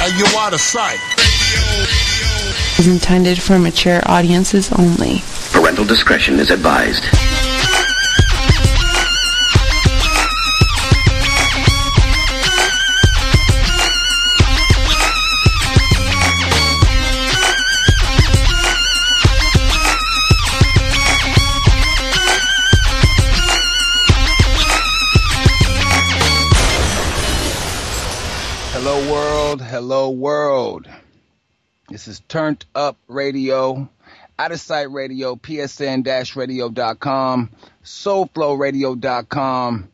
and you're out of sight. is intended for mature audiences only. Parental discretion is advised. This is Turned Up Radio, Outtasite Radio, PSN-radio.com, SoulFlowRadio.com,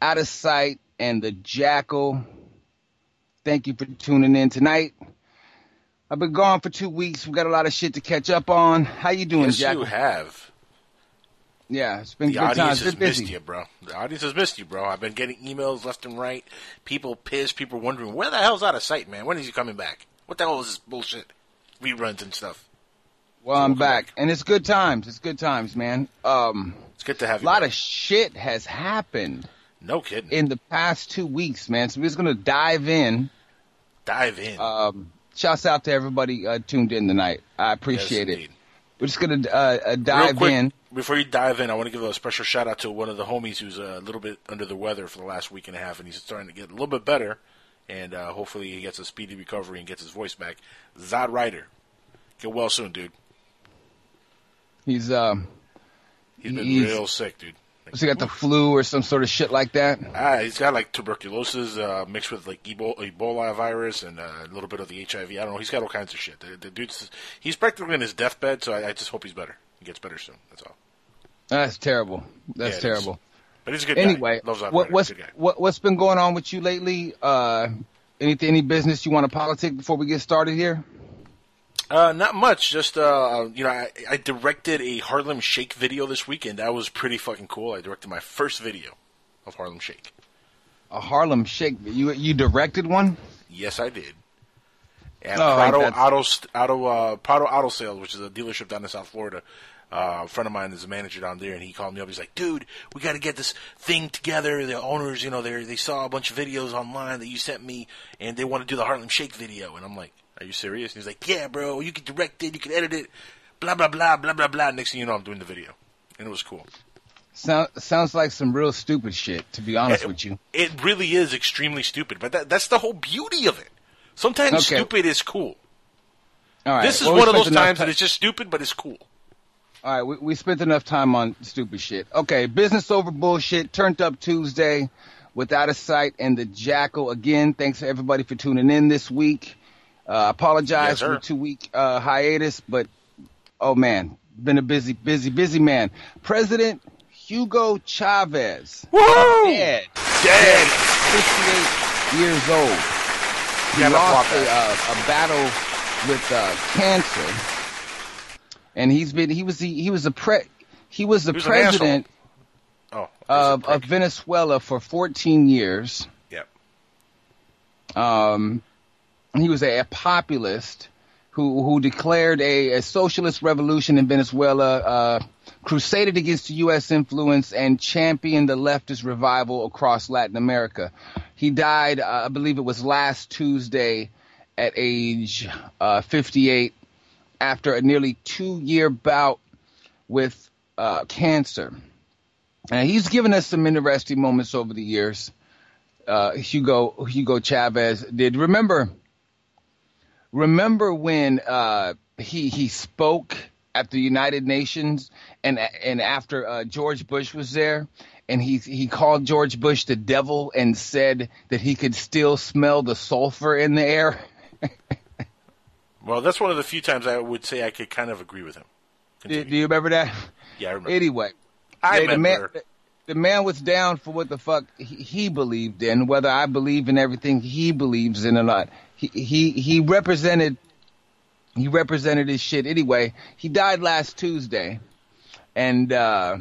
Outtasite, and The Jackal. Thank you for tuning in tonight. I've been gone for two weeks. We got a lot of shit to catch up on. How you doing, Yes, Jackal? you have. Yeah, it's been The good audience has missed you, bro. The audience has missed you, bro. I've been getting emails left and right. People pissed. People wondering where the hell's Outtasite, man. When is he coming back? What the hell is this bullshit? Reruns and stuff. Well, I'm back, and it's good times. It's good times, man. Um, It's good to have a you. lot of shit has happened no kidding. in the past two weeks, man. So we're just gonna dive in. Dive in. Um, shouts out to everybody uh, tuned in tonight. I appreciate Yes, it. indeed. We're just gonna uh, uh, Real dive quick, in. before you dive in, I want to give a special shout out to one of the homies who's a little bit under the weather for the last week and a half, and he's starting to get a little bit better. And uh, hopefully, he gets a speedy recovery and gets his voice back. Zod Ryder, get well soon, dude. He's um, He's been He's- real sick, dude. has he got the flu or some sort of shit like that? Ah, he's got like tuberculosis uh, mixed with like Ebo- Ebola virus and uh, a little bit of the HIV. I don't know. He's got all kinds of shit. The, the dude's he's practically in his deathbed, so I, I just hope he's better. He gets better soon. That's all. That's terrible. That's Yeah, it is. But he's a good guy. Anyway, what, what's what, what's been going on with you lately? Uh, anything, any business you want to politic before we get started here? Uh, not much. Just uh, you know, I, I directed a Harlem Shake video this weekend. That was pretty fucking cool. I directed my first video of Harlem Shake. A Harlem Shake. You you directed one? Yes, I did. And Oh, Prado Auto Auto uh, Prado Auto Sales, which is a dealership down in South Florida. Uh, a friend of mine is a manager down there, and he called me up. He's like, "Dude, we got to get this thing together. The owners, you know, they they saw a bunch of videos online that you sent me, and they want to do the Harlem Shake video." And I'm like, "Are you serious?" And he's like, "Yeah, bro. You can direct it, you can edit it, blah blah blah blah blah blah." Next thing you know, I'm doing the video, and it was cool. Sound, sounds like some real stupid shit. To be honest with you. It really is extremely stupid, but that, that's the whole beauty of it. Sometimes Okay. stupid is cool. All right. This is well, one of those times ti- that it's just stupid, but it's cool. All right, we, we spent enough time on stupid shit. Okay, business over bullshit. Turned up Tuesday, without a sight, and the jackal again. Thanks to everybody for tuning in this week. Uh, apologize Yes, for two week uh, hiatus, but oh man, been a busy, busy, busy man. President Hugo Chavez, Woo! dead, Dead. 58 years old. He Yeah, lost walk a, uh, a battle with uh, cancer, and he's been he was the, he was the pre he was the He was president Oh, of, of. Venezuela for 14 years. Yep. Um, he was a, a populist who who declared a, a socialist revolution in Venezuela, uh, crusaded against U.S. influence, and championed the leftist revival across Latin America. He died, uh, I believe it was last Tuesday, at age uh, 58, after a nearly two-year bout with uh, cancer. And he's given us some interesting moments over the years. Uh, Hugo Hugo Chavez did. Remember, remember when uh, he he spoke at the United Nations and and after uh, George Bush was there, and he he called George Bush the devil and said that he could still smell the sulfur in the air. Well, that's one of the few times I would say I could kind of agree with him. Do, do you remember that? yeah, I remember. Anyway, I Hey, the man, the man was down for what the fuck he, he believed in, whether I believe in everything he believes in or not. He he he represented he represented his shit anyway. He died last Tuesday, and uh,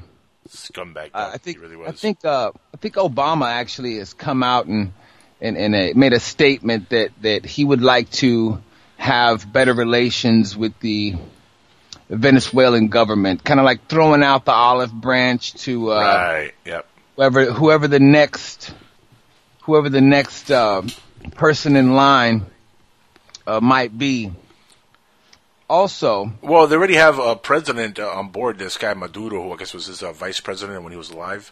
Scumbag. I I think he really I think uh, I think Obama actually has come out and and, and uh, made a statement that that he would like to have better relations with the Venezuelan government, kind of like throwing out the olive branch to uh, right. Yep. whoever whoever the next whoever the next uh, person in line uh, might be. Also, Well, they already have a president uh, on board. This guy Maduro, who I guess was his uh, vice president when he was alive.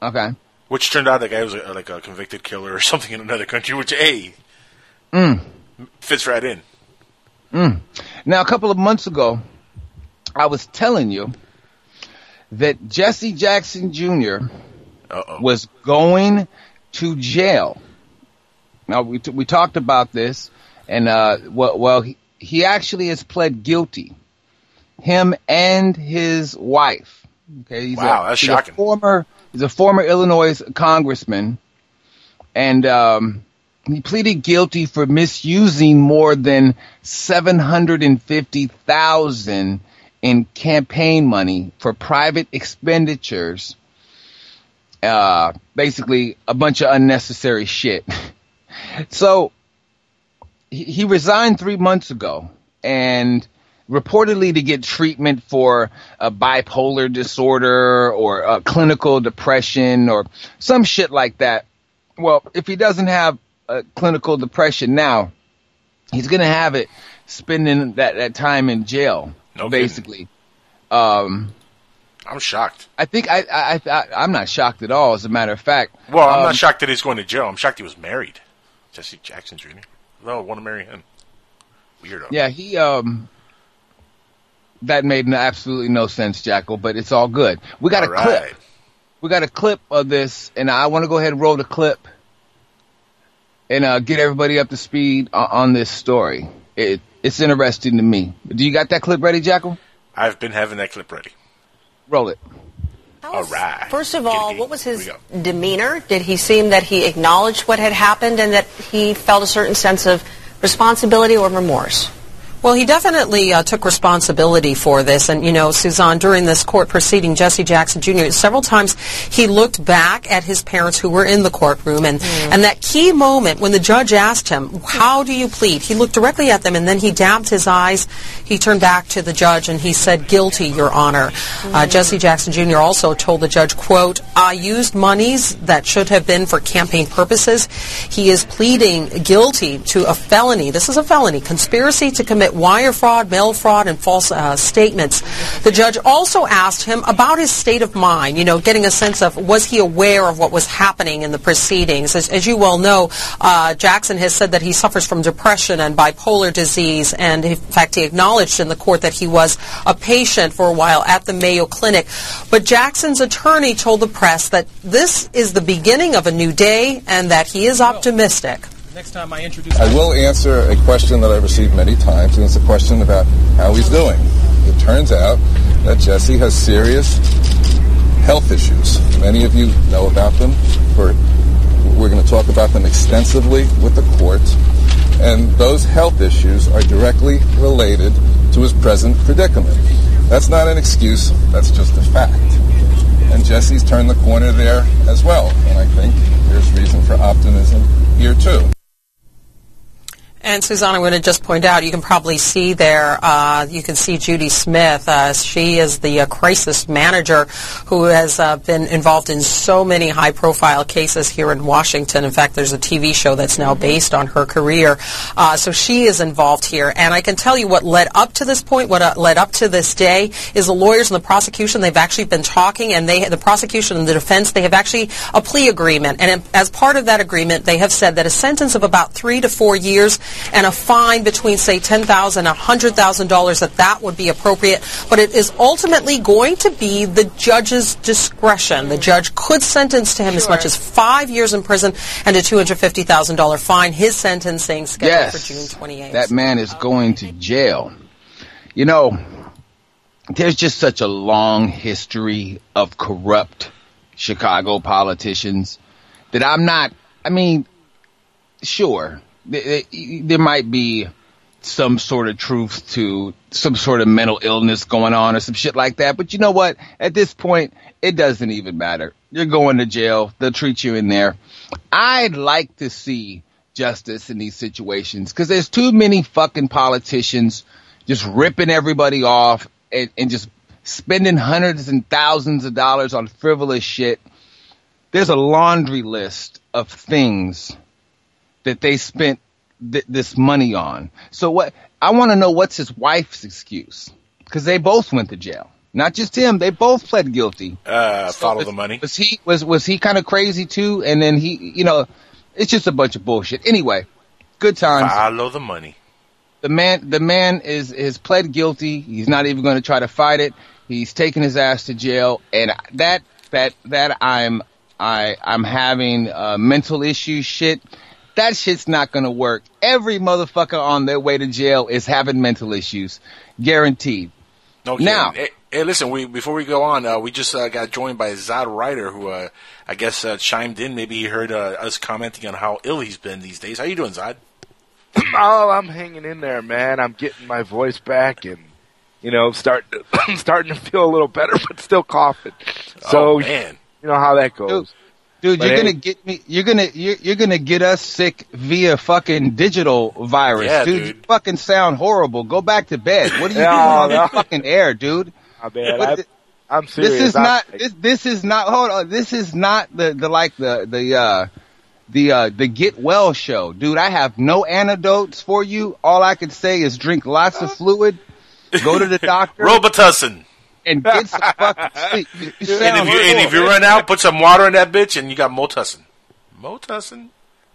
okay, Which turned out the guy was a, like a convicted killer or something in another country. Which, hey, fits right in. now a couple of months ago, I was telling you that Jesse Jackson Jr. Oh. was going to jail. Now we t- we talked about this, and uh, well, well he, he actually has pled guilty. Him and his wife. Okay, he's Wow, a, that's he's shocking. A former, he's a former Illinois congressman, and um, he pleaded guilty for misusing more than seven hundred and fifty thousand in campaign money for private expenditures uh, basically a bunch of unnecessary shit. so he, he resigned three months ago and reportedly to get treatment for a bipolar disorder or a clinical depression or some shit like that. Well, if he doesn't have a clinical depression now, he's going to have it spending that, that time in jail, No basically. Um, I'm shocked. I think I, I, I, I'm not shocked at all. As a matter of fact, Well, I'm Um, not shocked that he's going to jail. I'm shocked he was married. Jesse Jackson Jr. No, I want to marry him. Weirdo. Yeah, he um, that made absolutely no sense, Jackal. But it's all good. We got All a clip. We got a clip of this, and I want to go ahead and roll the clip and uh, get everybody up to speed on, on this story. It, it's interesting to me. Do you got that clip ready, Jackal? I've been having that clip ready. Roll it. All right. First of all, what was his demeanor? Did he seem that he acknowledged what had happened and that he felt a certain sense of responsibility or remorse? Well, he definitely uh, took responsibility for this. And, you know, Suzanne, during this court proceeding, Jesse Jackson Jr., several times he looked back at his parents who were in the courtroom. And, and that key moment when the judge asked him, how do you plead? He looked directly at them and then he dabbed his eyes. He turned back to the judge and he said, guilty, Your Honor. Uh, Jesse Jackson Jr. also told the judge, quote, I used monies that should have been for campaign purposes. He is pleading guilty to a felony. This is a felony, conspiracy to commit wire fraud, mail fraud, and false uh, statements. The judge also asked him about his state of mind, you know, getting a sense of was he aware of what was happening in the proceedings. As, as you well know, uh, Jackson has said that he suffers from depression and bipolar disease, and in fact, he acknowledged in the court that he was a patient for a while at the Mayo Clinic. But Jackson's attorney told the press that this is the beginning of a new day and that he is optimistic. Next time I introduce I will answer a question that I've received many times, and it's a question about how he's doing. It turns out that Jesse has serious health issues. Many of you know about them. We're, we're going to talk about them extensively with the court. And those health issues are directly related to his present predicament. That's not an excuse, that's just a fact. And Jesse's turned the corner there as well. And I think there's reason for optimism here too. And Suzanne, I'm going to just point out, you can probably see there, uh, you can see Judy Smith. Uh, she is the uh, crisis manager who has uh, been involved in so many high-profile cases here in Washington. In fact, there's a TV show that's now based on her career. Uh, so she is involved here. And I can tell you what led up to this point, what uh, led up to this day, is the lawyers and the prosecution, they've actually been talking, and they, the prosecution and the defense, they have actually a plea agreement. And as part of that agreement, they have said that a sentence of about three to four years and a fine between, say, $10,000 and $100,000, that that would be appropriate. But it is ultimately going to be the judge's discretion. The judge could sentence to him as much as five years in prison and a $250,000 fine. His sentencing scheduled Yes, for June 28th. that man is going to jail. You know, there's just such a long history of corrupt Chicago politicians that I'm not. I mean, sure, th- th- there might be some sort of truth to some sort of mental illness going on or some shit like that. But you know what? At this point, it doesn't even matter. You're going to jail. They'll treat you in there. I'd like to see justice in these situations because there's too many fucking politicians just ripping everybody off and, and just spending hundreds and thousands of dollars on frivolous shit. There's a laundry list of things that they spent th- this money on. So what? I want to know what's his wife's excuse because they both went to jail. Not just him; they both pled guilty. Uh, follow was, the money. Was he was was he kind of crazy too? And then he, you know, it's just a bunch of bullshit. Anyway, good times. Follow the money. The man, the man is is pled guilty. He's not even going to try to fight it. He's taking his ass to jail, and that that that I'm I I'm having uh, mental issues shit. That shit's not gonna work. Every motherfucker on their way to jail is having mental issues, guaranteed. Okay. Now- hey, hey, listen. We before we go on, uh, we just uh, got joined by Zod Ryder, who uh, I guess uh, chimed in. Maybe he heard uh, us commenting on how ill he's been these days. How you doing, Zod? Oh, I'm hanging in there, man. I'm getting my voice back and you know, starting to, I'm starting to feel a little better, but still coughing. So oh man, you know how that goes. Dude, Dude, But you're gonna get me. You're gonna you're, you're gonna get us sick via fucking digital virus, Yeah, dude. dude. You fucking sound horrible. Go back to bed. What are you No, doing on no. the fucking air, dude? Bad. What I, the- I'm serious. This is I'm- not. This, this is not. Hold on. This is not the the like the the uh the uh the get well show, dude. I have no antidotes for you. All I can say is drink lots of fluid, go to the doctor, Robitussin. And get some fucking sleep. And if you and if you run out, put some water in that bitch, and you got Motussin. Motussin.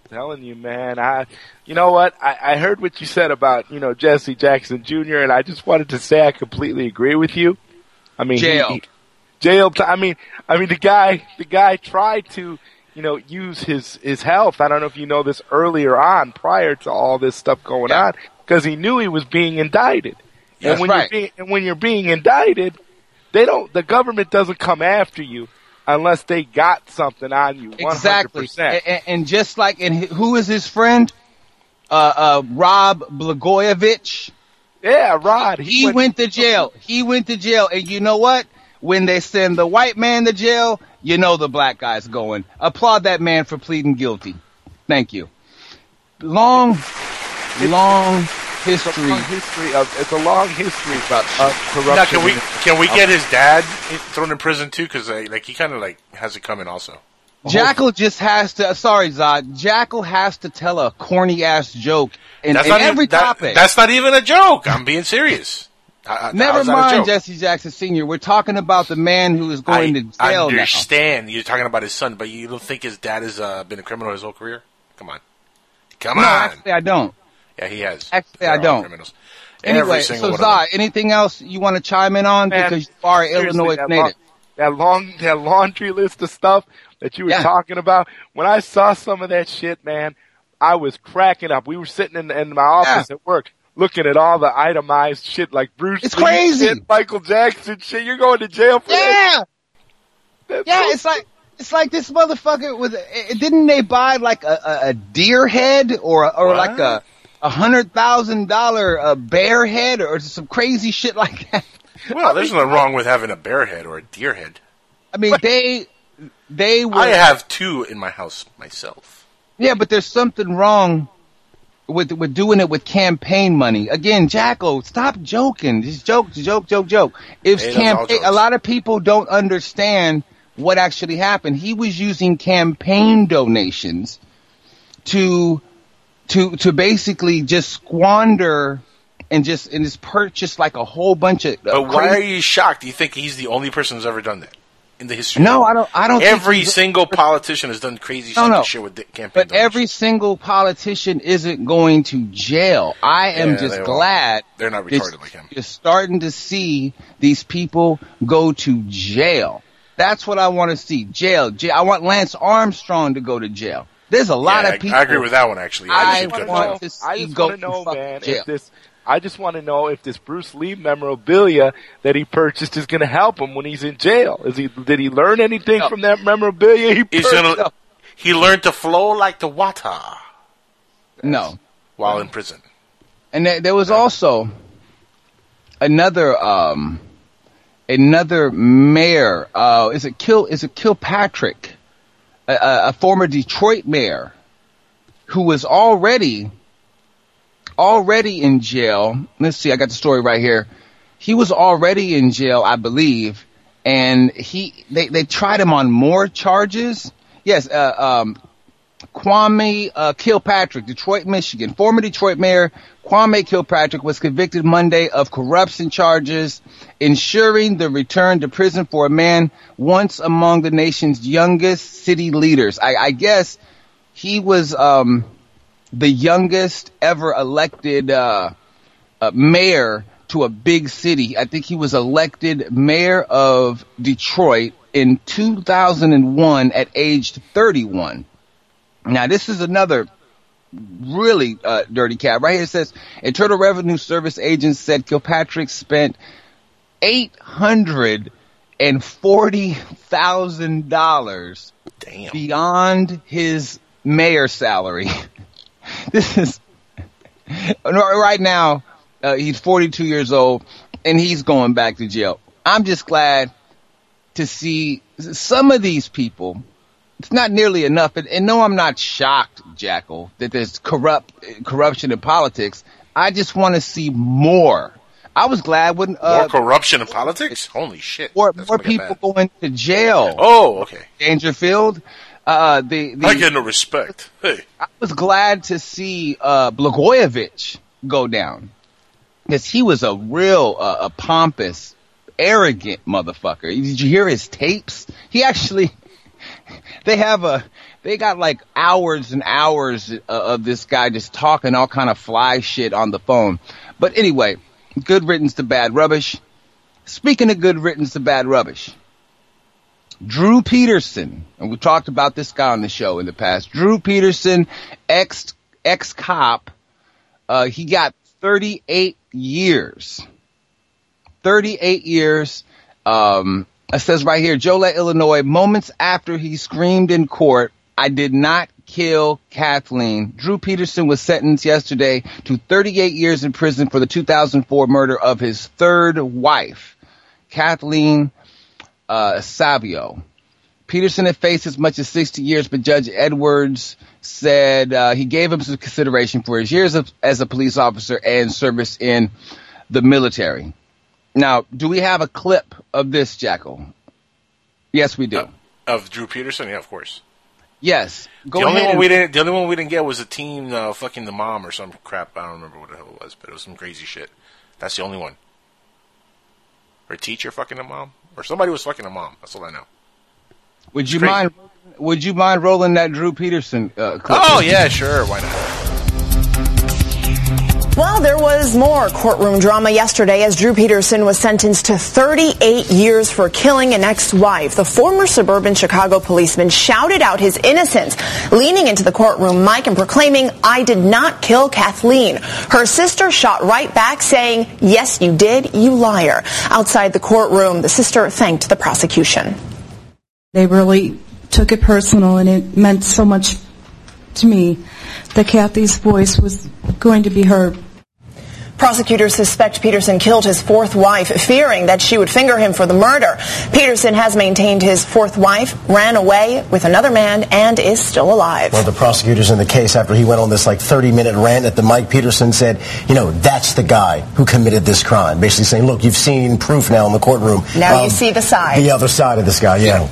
telling you, man. I, you know what? I, I heard what you said about you know Jesse Jackson Jr. and I just wanted to say I completely agree with you. I mean, he- Jail. he- jail. T- I mean, I mean the guy, the guy tried to, you know, use his his health. I don't know if you know this earlier on, prior to all this stuff going Yeah. on, because he knew he was being indicted. That's and when right. you're being, and when you're being indicted, they don't. The government doesn't come after you unless they got something on you. 100%. Exactly. And, and- just like, and who is his friend? Uh, uh, Rob Blagojevich. Yeah, Rod. He went to jail. He went to jail. And you know what? When they send the white man to jail, you know the black guy's going. Applaud that man for pleading guilty. Thank you. Long, long It's a history. long history of it's a long history of corruption. Now, can we can we get his dad thrown in prison too? Because like he kind of like has it coming also. Jackal just has to, sorry Zod, Jackal has to tell a corny ass joke in, That's in not every even, that- topic. That's not even a joke. I'm being serious. I- I- Never how's that a mind? Jesse Jackson Sr. We're talking about the man who is going to I jail now. understand you're talking about his son, but you don't think his dad has uh, been a criminal his whole career? Come on, come No, on. actually I don't. Yeah, he has. actually, They're I don't. Criminals. Every Anyway, single so one of them. Zod, anything else you want to chime in on Man, because you are Illinois that native? Long, that long, that laundry list of stuff that you were Yeah. talking about. When I saw some of that shit, man, I was cracking up. We were sitting in, in my office at work. Looking at all the itemized shit like Bruce It's Lee crazy. shit, Michael Jackson shit. You're going to jail for that. Yeah, yeah. It's like it's like this motherfucker with. Didn't they buy like a, a, a deer head or a- or What? like a a hundred thousand dollar uh, a bear head or some crazy shit like that? Well, there's nothing wrong with having a bear head or a deer head. I mean, they they were. I have two in my house myself. Yeah, but there's something wrong with with doing it with campaign money. Again, Jacko, stop joking. Just joke, joke, joke, joke. If Hey, those are all campaign, a lot of people don't understand what actually happened. He was using campaign donations to to to basically just squander and just and just purchase like a whole bunch of. uh, But why are you shocked? Do you think he's the only person who's ever done that in the history? No, I don't. I don't. Every single politician has done crazy No, no. shit with campaign. But donations. every single politician isn't going to jail. I am Yeah, just they glad They're not retarded like him. You're starting to see these people go to jail. That's what I want to see. Jail. jail. I want Lance Armstrong to go to jail. There's a lot Yeah, of people. I agree with that one actually. I think he just wanna go to to. I just go know, man, jail. if this. I just want to know if this Bruce Lee memorabilia that he purchased is going to help him when he's in jail. Is he? Did he learn anything No. from that memorabilia he He's purchased? gonna. He learned to flow like the water no. while in prison. And there, there was also another um another mayor. Uh, is it Kill? Is it Kilpatrick? A, a, former Detroit mayor who was already already in jail. Let's see. I got the story right here. He was already in jail, I believe, and he they they tried him on more charges. Yes. Uh, um. Kwame uh, Kilpatrick, Detroit, Michigan. Former Detroit Mayor Kwame Kilpatrick was convicted Monday of corruption charges, ensuring the return to prison for a man once among the nation's youngest city leaders. I, I guess he was um, the youngest ever elected uh, uh, mayor to a big city. I think he was elected mayor of Detroit in 2001 at age 31. Now, this is another really uh, dirty cat. Right here it says, Internal Revenue Service agents said Kilpatrick spent eight hundred and forty thousand dollars beyond his mayor salary. this is right now. Uh, he's 42 years old and he's going back to jail. I'm just glad to see some of these people it's not nearly enough. And, and no, I'm not shocked, Jackal, that there's corrupt corruption in politics. I just want to see more. I was glad when uh, more corruption in politics. Holy shit! More, more people going to jail. Oh, okay. Dangerfield. Uh, the, the I get no respect. Hey, I was glad to see uh, Blagojevich go down because he was a real uh, a pompous, arrogant motherfucker. Did you hear his tapes? He actually they have a they got like hours and hours of this guy just talking all kind of fly shit on the phone. But anyway, good riddance to bad rubbish. Speaking of good riddance to bad rubbish, Drew Peterson, and we talked about this guy on the show in the past. Drew Peterson, ex ex cop, uh, he got 38 years. 38 years. Um, it says right here, Joliet, Illinois, moments after he screamed in court, I did not kill Kathleen. Drew Peterson was sentenced yesterday to 38 years in prison for the 2004 murder of his third wife, Kathleen uh, Savio. Peterson had faced as much as 60 years, but Judge Edwards said uh, he gave him some consideration for his years of, as a police officer and service in the military. Now, do we have a clip of this, Jackal? Yes, we do. Uh, of Drew Peterson, yeah, of course. Yes. Go the only one we didn't. The only one we didn't get was a team uh, fucking the mom or some crap. I don't remember what the hell it was, but it was some crazy shit. That's the only one. Or teacher fucking the mom, or somebody was fucking the mom. That's all I know. Would you mind? Would you mind rolling that Drew Peterson uh, clip? Oh yeah, sure. Why not? Well, there was more courtroom drama yesterday as Drew Peterson was sentenced to 38 years for killing an ex-wife. The former suburban Chicago policeman shouted out his innocence, leaning into the courtroom mic and proclaiming, I did not kill Kathleen. Her sister shot right back saying, yes, you did, you liar. Outside the courtroom, the sister thanked the prosecution. They really took it personal and it meant so much to me that Kathy's voice was going to be heard. Prosecutors suspect Peterson killed his fourth wife, fearing that she would finger him for the murder. Peterson has maintained his fourth wife ran away with another man and is still alive. One of the prosecutors in the case, after he went on this like 30 minute rant at the mic, Peterson said, you know, that's the guy who committed this crime. Basically saying, look, you've seen proof now in the courtroom. Now um, you see the side. The other side of this guy, yeah.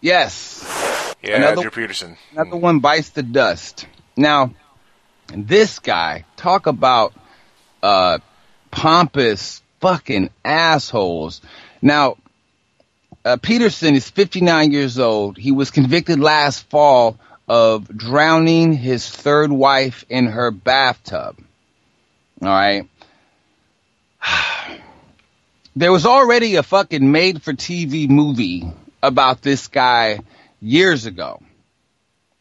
yes. Yeah, another, Drew Peterson. Another one bites the dust. Now, this guy, talk about uh, pompous fucking assholes. Now, uh, Peterson is 59 years old. He was convicted last fall of drowning his third wife in her bathtub. All right. There was already a fucking made for TV movie about this guy years ago.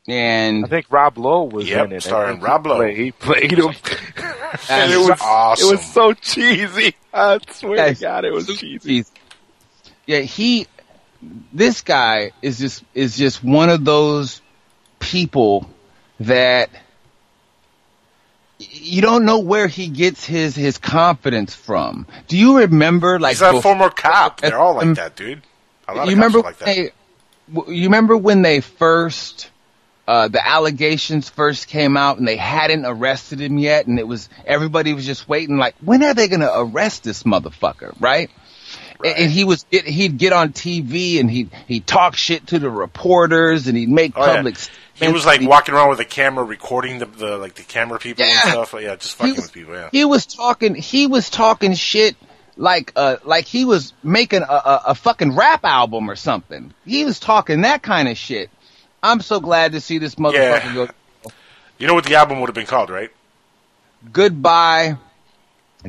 And I think Rob Lowe was yep, in it. Starring Rob Lowe. He played him. and it was awesome. It was so cheesy. I swear to God, it was cheesy. Yeah, he. This guy is just is just one of those people that you don't know where he gets his his confidence from. Do you remember like he's a former cop? They're all like um, that, dude. A lot you remember like that. They, you remember when they first uh, the allegations first came out and they hadn't arrested him yet and it was everybody was just waiting like when are they going to arrest this motherfucker right And- And he was he'd get on TV and he he'd talk shit to the reporters and he'd make Oh, yeah. public. He was like walking around with a camera, recording the, the like the camera people Yeah. and stuff. Yeah, just fucking with people. Yeah. He was talking. He was talking shit like uh like he was making a, a, a fucking rap album or something. He was talking that kind of shit. I'm so glad to see this motherfucker Yeah. go. You know what the album would have been called, right? Goodbye,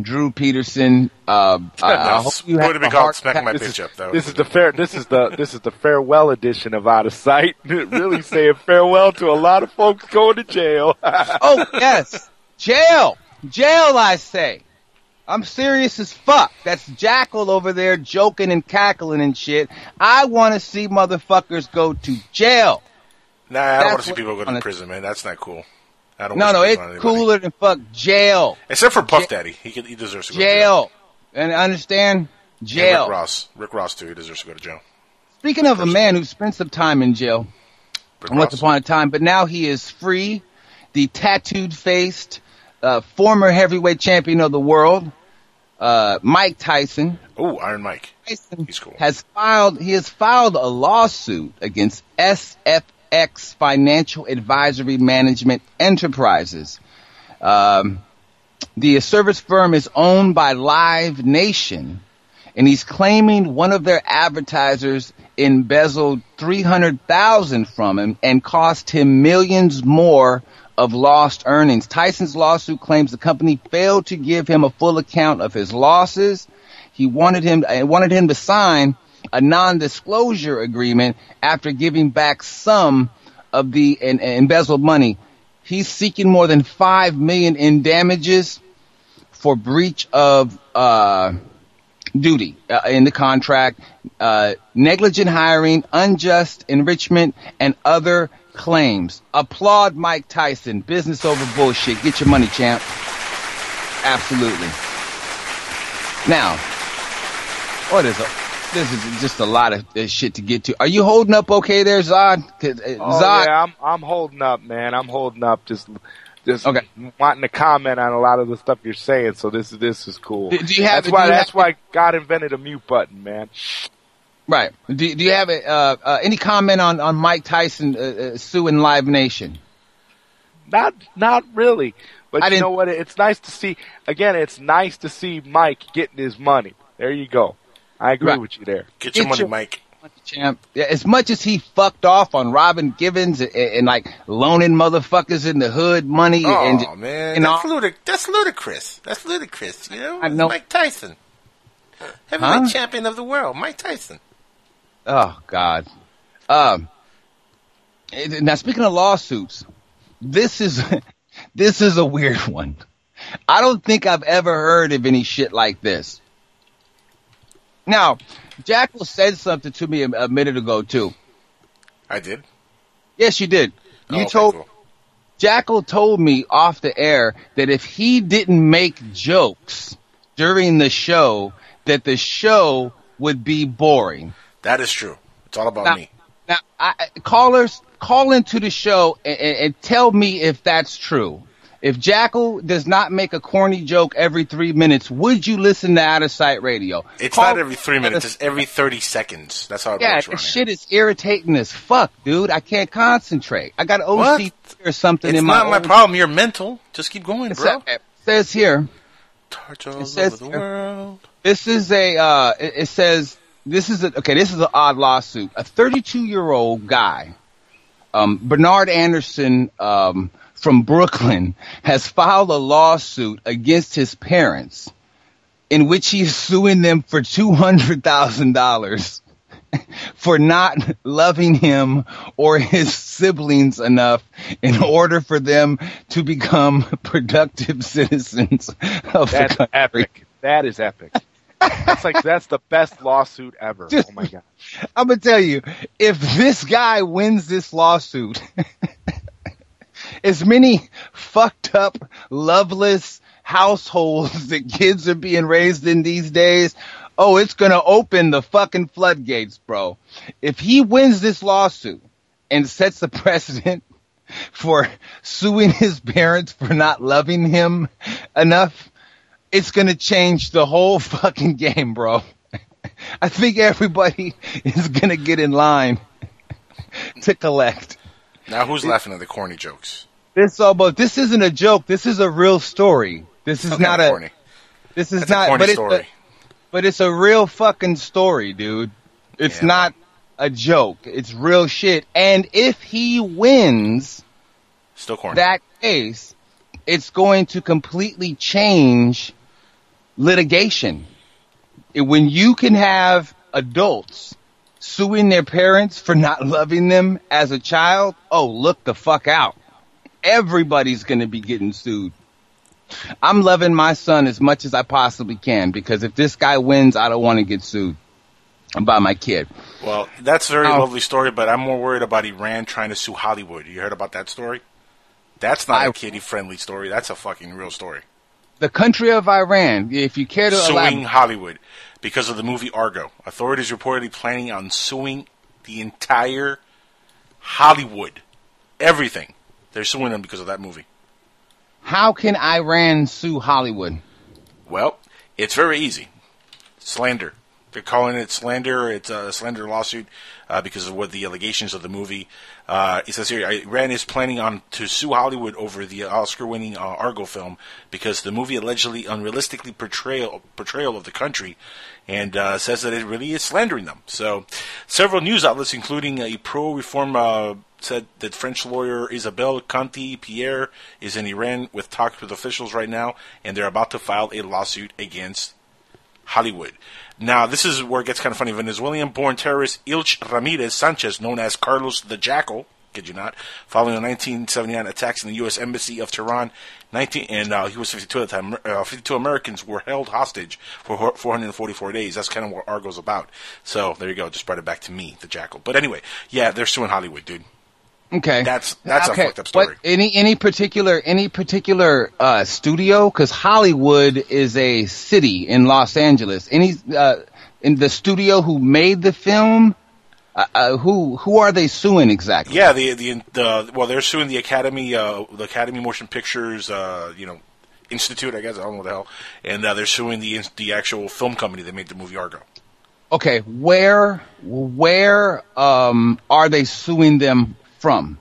Drew Peterson. Uh, I, I hope you would have have been a called heart "Smack. My This Bitch is, Up." That this is the fair. This is the this is the farewell edition of Outtasite. really saying farewell to a lot of folks going to jail. oh yes, jail, jail. I say. I'm serious as fuck. That's Jackal over there joking and cackling and shit. I want to see motherfuckers go to jail. Nah, I don't want to see people go to prison, man. That's not cool. I don't. No, no, it's cooler than fuck jail. Except for Puff Daddy, he could, he deserves to go to jail. Jail. And understand? And Rick Ross, Rick Ross too. He deserves to go to jail. Speaking of a man who spent some time in jail, Rick once Ross. upon a time, but now he is free, the tattooed faced, uh, former heavyweight champion of the world, uh, Mike Tyson. Oh, Iron Mike. Tyson He's cool. has filed he has filed a lawsuit against SFX Financial Advisory Management Enterprises. Um, the service firm is owned by Live Nation, and he's claiming one of their advertisers embezzled three hundred thousand from him and cost him millions more of lost earnings. Tyson's lawsuit claims the company failed to give him a full account of his losses. He wanted him uh, wanted him to sign a non-disclosure agreement after giving back some of the embezzled money. He's seeking more than five million in damages for breach of uh, duty uh, in the contract, uh, negligent hiring, unjust enrichment, and other claims. Applaud Mike Tyson. Business over bullshit. Get your money, champ. Absolutely. Now, what is it? This is just a lot of uh, shit to get to. Are you holding up okay there, Zod? uh, Oh Zod, yeah, I'm I'm holding up, man. I'm holding up. Just just Okay. wanting to comment on a lot of the stuff you're saying. So this is this is cool. Do- do you have- that's why that's have- why God invented a mute button, man. right. Do, do you have a, uh, uh, any comment on, on Mike Tyson uh, uh, suing Live Nation? Not not really. But I you know what? It's nice to see. Again, it's nice to see Mike getting his money. There you go. I agree Right. with you there. Get your Get money, your- Mike. champ. Yeah, as much as he fucked off on Robin Givens and, and like loaning motherfuckers in the hood money Oh and man, and that's, all, ludic- that's ludicrous. That's ludicrous. You know, I know. Mike Tyson, heavyweight Huh? champion of the world, Mike Tyson. oh god. Um. it- Now speaking of lawsuits, this is this is a weird one. I don't think I've ever heard of any shit like this. Now, Jackal said something to me a, a minute ago too. I did. Yes, you did. Oh, You okay, told cool. Jackal told me off the air that if he didn't make jokes during the show, that the show would be boring. that is true. It's all about Now, me. now I, I- callers, call into the show and, and, and tell me if that's true. If Jackal does not make a corny joke every three minutes, would you listen to Outtasite Radio? It's Call- not every three minutes. It's every thirty seconds. That's how it Yeah, works here. shit is irritating as fuck, dude. I can't concentrate. I got What? OCD or something It's in not my problem. You're mental. Just keep going, It bro. it says here, Touch all it says over the world. This is a. Uh, it, it says this is a, okay. This is an odd lawsuit. A 32 year old guy, um, Bernard Anderson um, from Brooklyn, has filed a lawsuit against his parents, in which he is suing them for two hundred thousand dollars for not loving him or his siblings enough in order for them to become productive citizens of That's the country. epic. That is epic. That's like that's the best lawsuit ever. Oh my god. I'm gonna tell you, if this guy wins this lawsuit, as many fucked up, loveless households that kids are being raised in these days, oh, it's gonna open the fucking floodgates, bro. If he wins this lawsuit and sets the precedent for suing his parents for not loving him enough, it's gonna change the whole fucking game, bro. I think everybody is gonna get in line to collect. Now who's laughing at the corny jokes? This all, but this isn't a joke. This is a real story. This is Okay, not a. corny. This is That's a not. but it's story. a, but it's a real fucking story, dude. It's Yeah. not a joke. It's real shit. And if he wins Still corny. that case, it's going to completely change litigation. When you can have adults suing their parents for not loving them as a child, oh, look the fuck out. Everybody's going to be getting sued. I'm loving my son as much as I possibly can because if this guy wins, I don't want to get sued by my kid. Well, that's a very Oh. lovely story, but I'm more worried about Iran trying to sue Hollywood. You heard about that story? That's not a I- kiddie friendly story. That's a fucking real story. The country of Iran, if you care to Suing elaborate, Hollywood because of the movie Argo. Authorities reportedly planning on suing the entire Hollywood. Everything. They're suing them because of that movie. how can Iran sue Hollywood? Well, it's very easy. Slander. They're calling it slander. It's a slander lawsuit uh, because of what the allegations of the movie. Uh, says here, Iran is planning on to sue Hollywood over the Oscar-winning uh, Argo film because the movie allegedly unrealistically portrayal portrayal of the country, and uh, says that it really is slandering them. So, several news outlets, including a pro-reform, uh, said that French lawyer Isabelle Coutant-Peyre is in Iran with talks with officials right now, and they're about to file a lawsuit against Hollywood. Now, this is where it gets kind of funny. Venezuelan-born terrorist Ilich Ramirez Sanchez, known as Carlos the Jackal, kid you not, following the 1979 attacks in the U.S. Embassy of Tehran, 19, and uh, he was 52 at the time. Uh, 52 Americans were held hostage for 444 days. That's kind of what Argo's about. So there you go. Just brought it back to me, the Jackal. But anyway, yeah, they're suing Hollywood, dude. Okay, That's that's okay. a fucked up story. What, any any particular any particular uh, studio? Because Hollywood is a city in Los Angeles. Any uh, in the studio who made the film? Uh, uh, who who are they suing exactly? Yeah, the the the well, they're suing the Academy, uh, the Academy Motion Pictures, uh, you know, Institute, I guess I don't know what the hell, and uh, they're suing the the actual film company that made the movie Argo. Okay, where where um are they suing them from?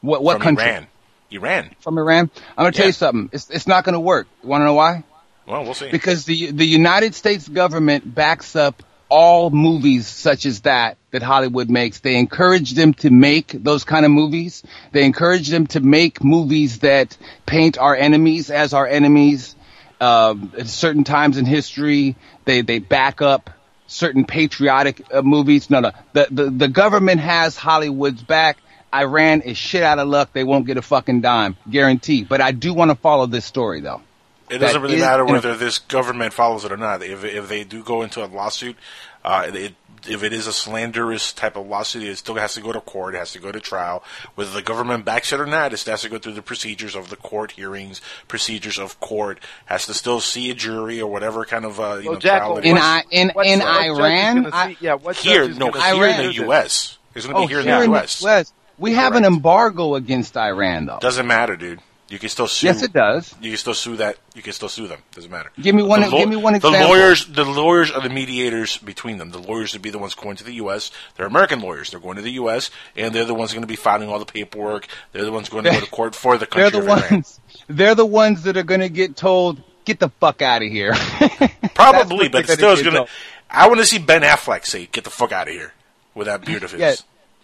What what from country? Iran. Iran. From Iran. I'm gonna tell you something. It's it's not gonna work. You want to know why? Well, we'll see. Because the the United States government backs up all movies such as that that Hollywood makes. They encourage them to make those kind of movies. They encourage them to make movies that paint our enemies as our enemies. Um, at certain times in history, they they back up certain patriotic uh, movies. No, no, the, the the government has Hollywood's back. Iran is shit out of luck. They won't get a fucking dime, guarantee. But I do want to follow this story though. It doesn't really is- matter you know- whether this government follows it or not. If if they do go into a lawsuit, uh, it, if it is a slanderous type of lawsuit, it still has to go to court. It has to go to trial. Whether the government backs it or not, it has to go through the procedures of the court hearings, procedures of court. Has to still see a jury or whatever kind of uh, you Well, know Jackal, trial it In. I in What- in what judge is Iran, gonna I, see- yeah, what here, no, here see in the this? U.S. It's going to be oh, here in here the in U.S. the US, we have an embargo against Iran though. Doesn't matter, dude. You can still sue. Yes, it does. You can still sue that. You can still sue them. Doesn't matter. Give me one- The give me one example. The lawyers, the lawyers are the mediators between them. The lawyers would be the ones going to the U.S. They're American lawyers. They're going to the U.S. and they're the ones going to be filing all the paperwork. They're the ones going to go to court for the country. They're the of Iran. ones. They're the ones that are going to get told, "Get the fuck out of here." Probably, but still, going to. I want to see Ben Affleck say, "Get the fuck out of here," with that beard of his. Yeah,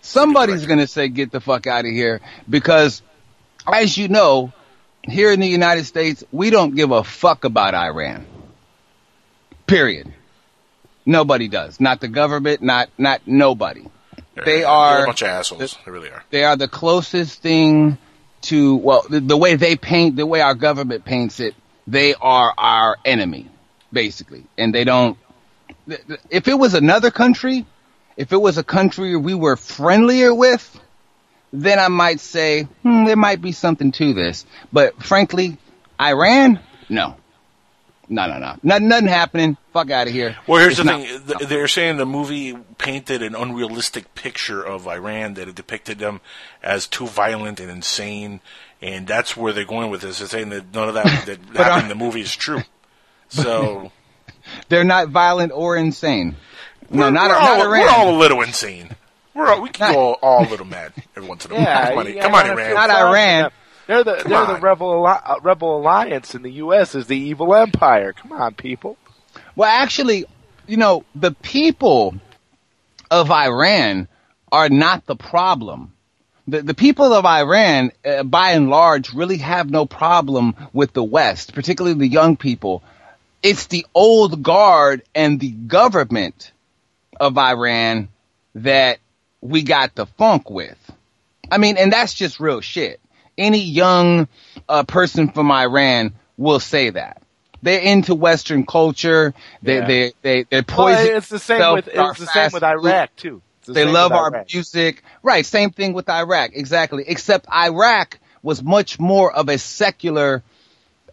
somebody's going to say, "Get the fuck out of here," because, as you know, here in the United States, we don't give a fuck about Iran. Period. Nobody does. Not the government. Not not nobody. They're- They they're a bunch of assholes. They really are. They are the closest thing to well, the, the way they paint, the way our government paints it. They are our enemy, basically, and they don't. If it was another country, if it was a country we were friendlier with, then I might say hmm, there might be something to this. But frankly, Iran, no, no, no, no, nothing, nothing happening. Fuck out of here. Well, here's It's the not- thing. Th- They're saying the movie painted an unrealistic picture of Iran, that it depicted them as too violent and insane, and that's where they're going with this. They're saying that none of that that happened in the movie is true. So, They're not violent or insane. No, not, we're, not all, Iran. we're all a little insane. We're all, we can go all a little mad every once in a while. Yeah, come on, you come on Iran. Not Iran. They're the Come they're the rebel uh, rebel alliance in the U.S. is the evil empire. Come on, people. Well, actually, you know, the people of Iran are not the problem. The, the people of Iran, uh, by and large, really have no problem with the West, particularly the young people. It's the old guard and the government of Iran that we got the funk with. I mean, and that's just real shit. Any young uh, person from Iran will say that. They're into Western culture. They Yeah. they they they're Well, it's the same with it's the same with food. Iraq too. The They love our music. Right, same thing with Iraq. Exactly. Except Iraq was much more of a secular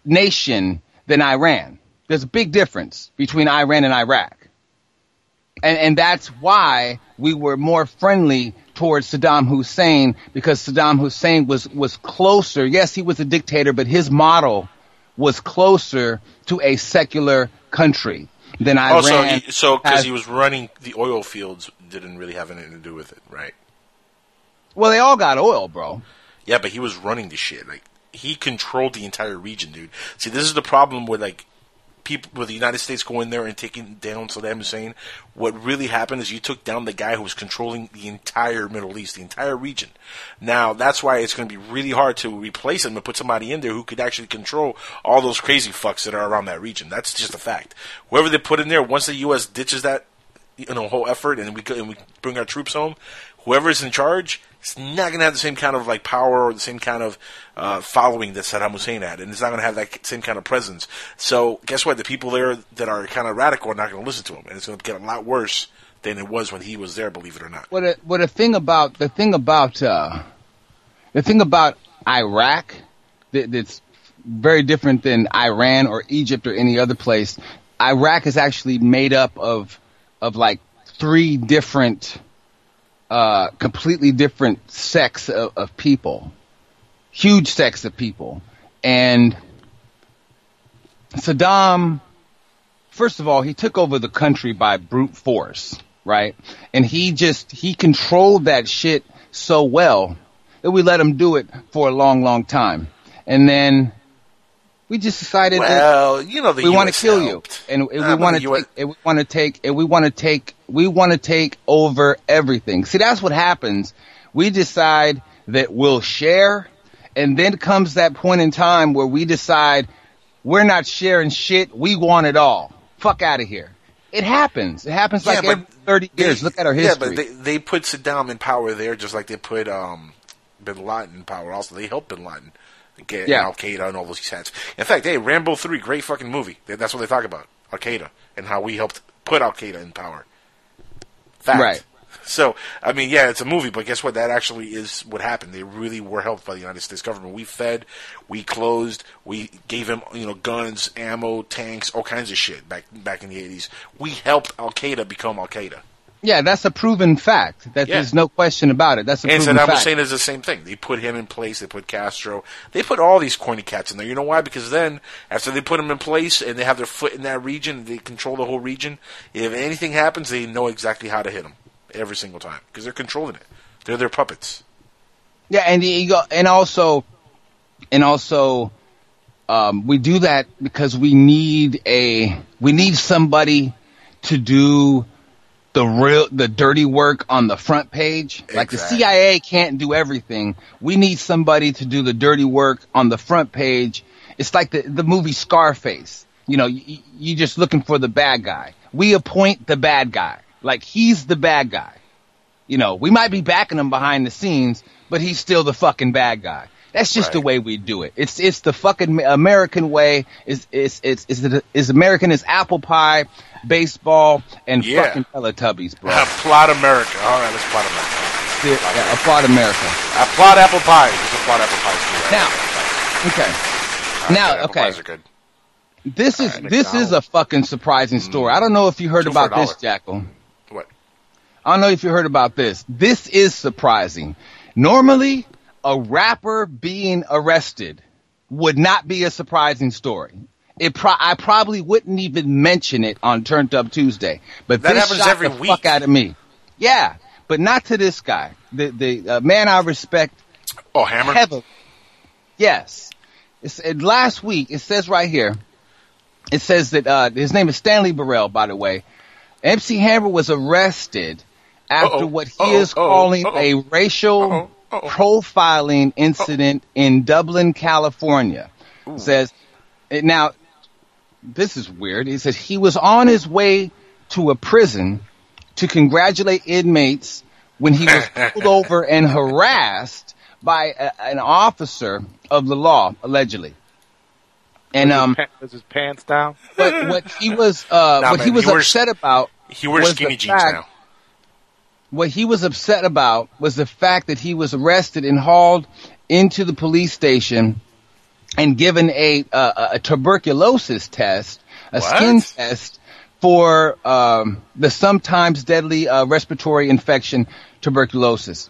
nation than Iran. There's a big difference between Iran and Iraq. And, and that's why we were more friendly towards Saddam Hussein because Saddam Hussein was, was closer. Yes, he was a dictator, but his model was closer to a secular country than Iran. Oh, so he, so because he was running the oil fields, didn't really have anything to do with it, right? well, they all got oil, bro. Yeah, but he was running the shit. Like he controlled the entire region, dude. See, this is the problem with like people with the United States going there and taking down Saddam Hussein. What really happened is you took down the guy who was controlling the entire Middle East, the entire region. Now that's why it's going to be really hard to replace him and put somebody in there who could actually control all those crazy fucks that are around that region. That's just a fact. Whoever they put in there, once the U.S. ditches that you know whole effort and we and we bring our troops home, whoever's in charge is not going to have the same kind of like power or the same kind of uh, following that Saddam Hussein had, and it's not going to have that same kind of presence. So guess what? The people there that are kind of radical are not going to listen to him, and it's going to get a lot worse than it was when he was there. Believe it or not. What a, what a thing about the thing about uh, the thing about Iraq that, that's very different than Iran or Egypt or any other place. Iraq is actually made up of of like three different, uh, completely different sects of, of people, huge sects of people, and Saddam first of all, he took over the country by brute force, right? And he just, he controlled that shit so well that we let him do it for a long, long time. And then we just decided Well, that you know the we want to kill helped. you, and, and we want to US take, and we want to take, and we want to take, we want to take over everything. See, that's what happens. We decide that we'll share, and then comes that point in time where we decide we're not sharing shit. We want it all. Fuck out of here. It happens. It happens like Yeah, every but 30 years. Look at our history. Yeah, but they they put Saddam in power there, just like they put um, Bin Laden in power. Also, they helped Bin Laden get Yeah. Al Qaeda and all those hats. In fact, hey, Rambo three, great fucking movie. That's what they talk about Al Qaeda and how we helped put Al Qaeda in power. Fact. Right. So, I mean, yeah, it's a movie, but guess what? That actually is what happened. They really were helped by the United States government. We fed, we closed, we gave them, you know, guns, ammo, tanks, all kinds of shit back back in the eighties. We helped Al Qaeda become Al Qaeda. Yeah, that's a proven fact. That Yeah. there's no question about it. That's a proven fact. And proven Saddam fact. Hussein is the same thing. They put him in place. They put Castro. They put all these corny cats in there. You know why? Because then, after they put them in place and they have their foot in that region, they control the whole region. If anything happens, they know exactly how to hit them every single time because they're controlling it. They're their puppets. Yeah, and go, and also, and also, um, we do that because we need a, we need somebody to do the real, the dirty work on the front page. Like the CIA can't do everything. We need somebody to do the dirty work on the front page. It's like the, the movie Scarface. You know, you, you just looking for the bad guy. We appoint the bad guy. Like he's the bad guy. You know, we might be backing him behind the scenes, but he's still the fucking bad guy. That's just the way we do it. It's it's the fucking American way. Is is is is is American as apple pie, baseball, and Yeah. fucking Teletubbies, bro. Applaud America. All right, let's applaud America. Yeah, yeah, applaud America. Applaud apple pie. Just applaud apple pies. Now, okay. Right, now, apple okay. pies are good. This is Alright, this is a fucking surprising hmm. story. I don't know if you heard Two about this. Jackal. What? I don't know if you heard about this. This is surprising. Normally, a rapper being arrested would not be a surprising story. It pro- I probably wouldn't even mention it on Turned Up Tuesday. But That this happens every the week. fuck out of me. Yeah, but not to this guy. The the uh, man I respect Oh, Hammer. heavily. Yes. It's, it, last week, it says right here, it says that, uh, his name is Stanley Burrell, by the way. MC Hammer was arrested after Uh-oh. what he Uh-oh. is Uh-oh. calling a racial profiling incident in Dublin, California. It says, it- now, this is weird. He says he was on his way to a prison to congratulate inmates when he was pulled over and harassed by a, an officer of the law, allegedly. And um, was his pants down? what, what he was uh, Nah, what man, he was he wears- upset about He wears was skinny jeans fact- now. what he was upset about was the fact that he was arrested and hauled into the police station and given a uh, a tuberculosis test, a What? skin test for um, the sometimes deadly uh, respiratory infection, tuberculosis.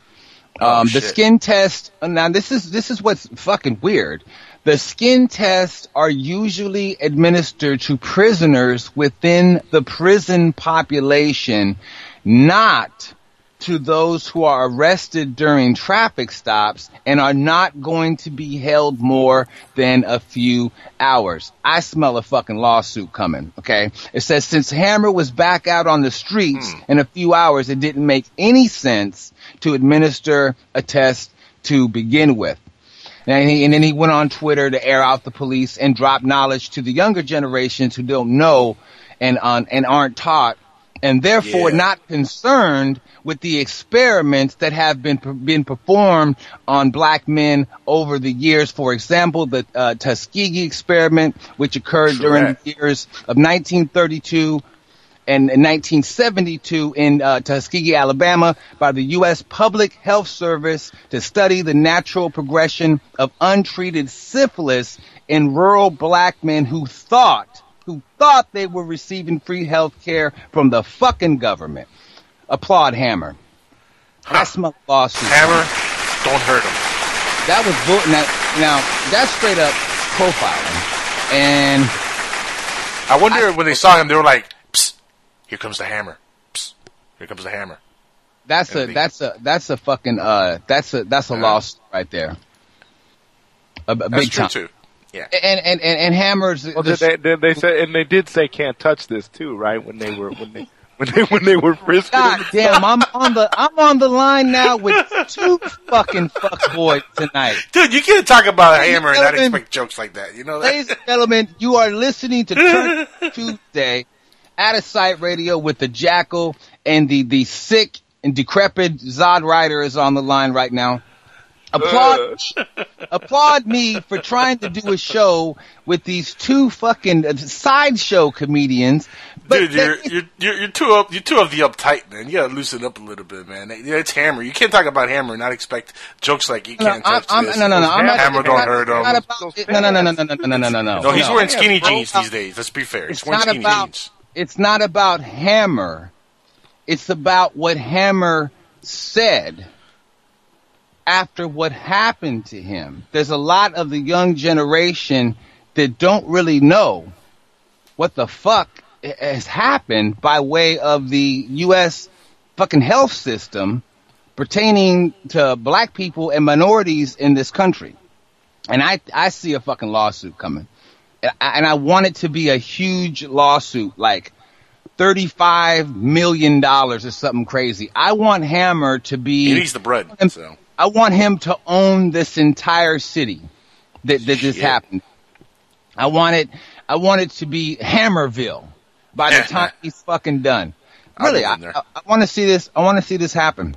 Oh, Um, the skin test. Now this is this is what's fucking weird. The skin tests are usually administered to prisoners within the prison population, not to those who are arrested during traffic stops and are not going to be held more than a few hours. I smell a fucking lawsuit coming, okay? It says since Hammer was back out on the streets hmm. in a few hours, it didn't make any sense to administer a test to begin with. And, he, and then he went on Twitter to air out the police and drop knowledge to the younger generations who don't know and on and aren't taught, and therefore Yeah. not concerned with the experiments that have been been performed on black men over the years. For example, the uh, Tuskegee experiment, which occurred during the years of 1932 and in 1972 in uh, Tuskegee, Alabama, by the U.S. Public Health Service to study the natural progression of untreated syphilis in rural black men who thought, who thought they were receiving free health care from the fucking government. Applaud Hammer. I smell a lawsuit. Hammer, don't hurt him. That was bull- now, now that's straight up profiling, and I wonder when they saw him, they were like, Psst, "Here comes the hammer. Psst, here comes the hammer." That's a Everything. that's a that's a fucking uh that's a that's a Yeah. loss right there. A, a That's big true time. too. Yeah. And and and, and hammers. Well, the- did they, they said, and they did say can't touch this too, right? When they were when they when they when they were frisking. God damn! I'm on the I'm on the line now with two fucking fuckboys tonight. Dude, you can't talk about a hammer and and not expect jokes like that. You know Ladies that? and gentlemen, you are listening to Turn Tuesday Outtasite radio with the jackal and the the sick and decrepit Zod Rider is on the line right now. Applaud, applaud me for trying to do a show with these two fucking uh, sideshow comedians. But Dude, you're, you're you're you're too up. You're too of the uptight, man. You gotta loosen up a little bit, man. It's hammer. You can't talk about hammer and not expect jokes like you can't I'm, touch I'm, this. no, no, no. I'm not, hammer don't hurt him. no, no, no, no, no, no, no, no, no, no. No, he's wearing skinny jeans these days. Let's be fair. He's It's wearing skinny jeans. It's not about Hammer. It's about what Hammer said after what happened to him. There's a lot of the young generation that don't really know what the fuck has happened by way of the U.S. fucking health system pertaining to black people and minorities in this country. And I, I see a fucking lawsuit coming. And I, and I want it to be a huge lawsuit, like $35 million or something crazy. I want Hammer to be. He needs the bread. So I want him to own this entire city that, that this Shit. happened. I want it, I want it to be Hammerville by the time he's fucking done. Really, I. I, I want to see this, I want to see this happen.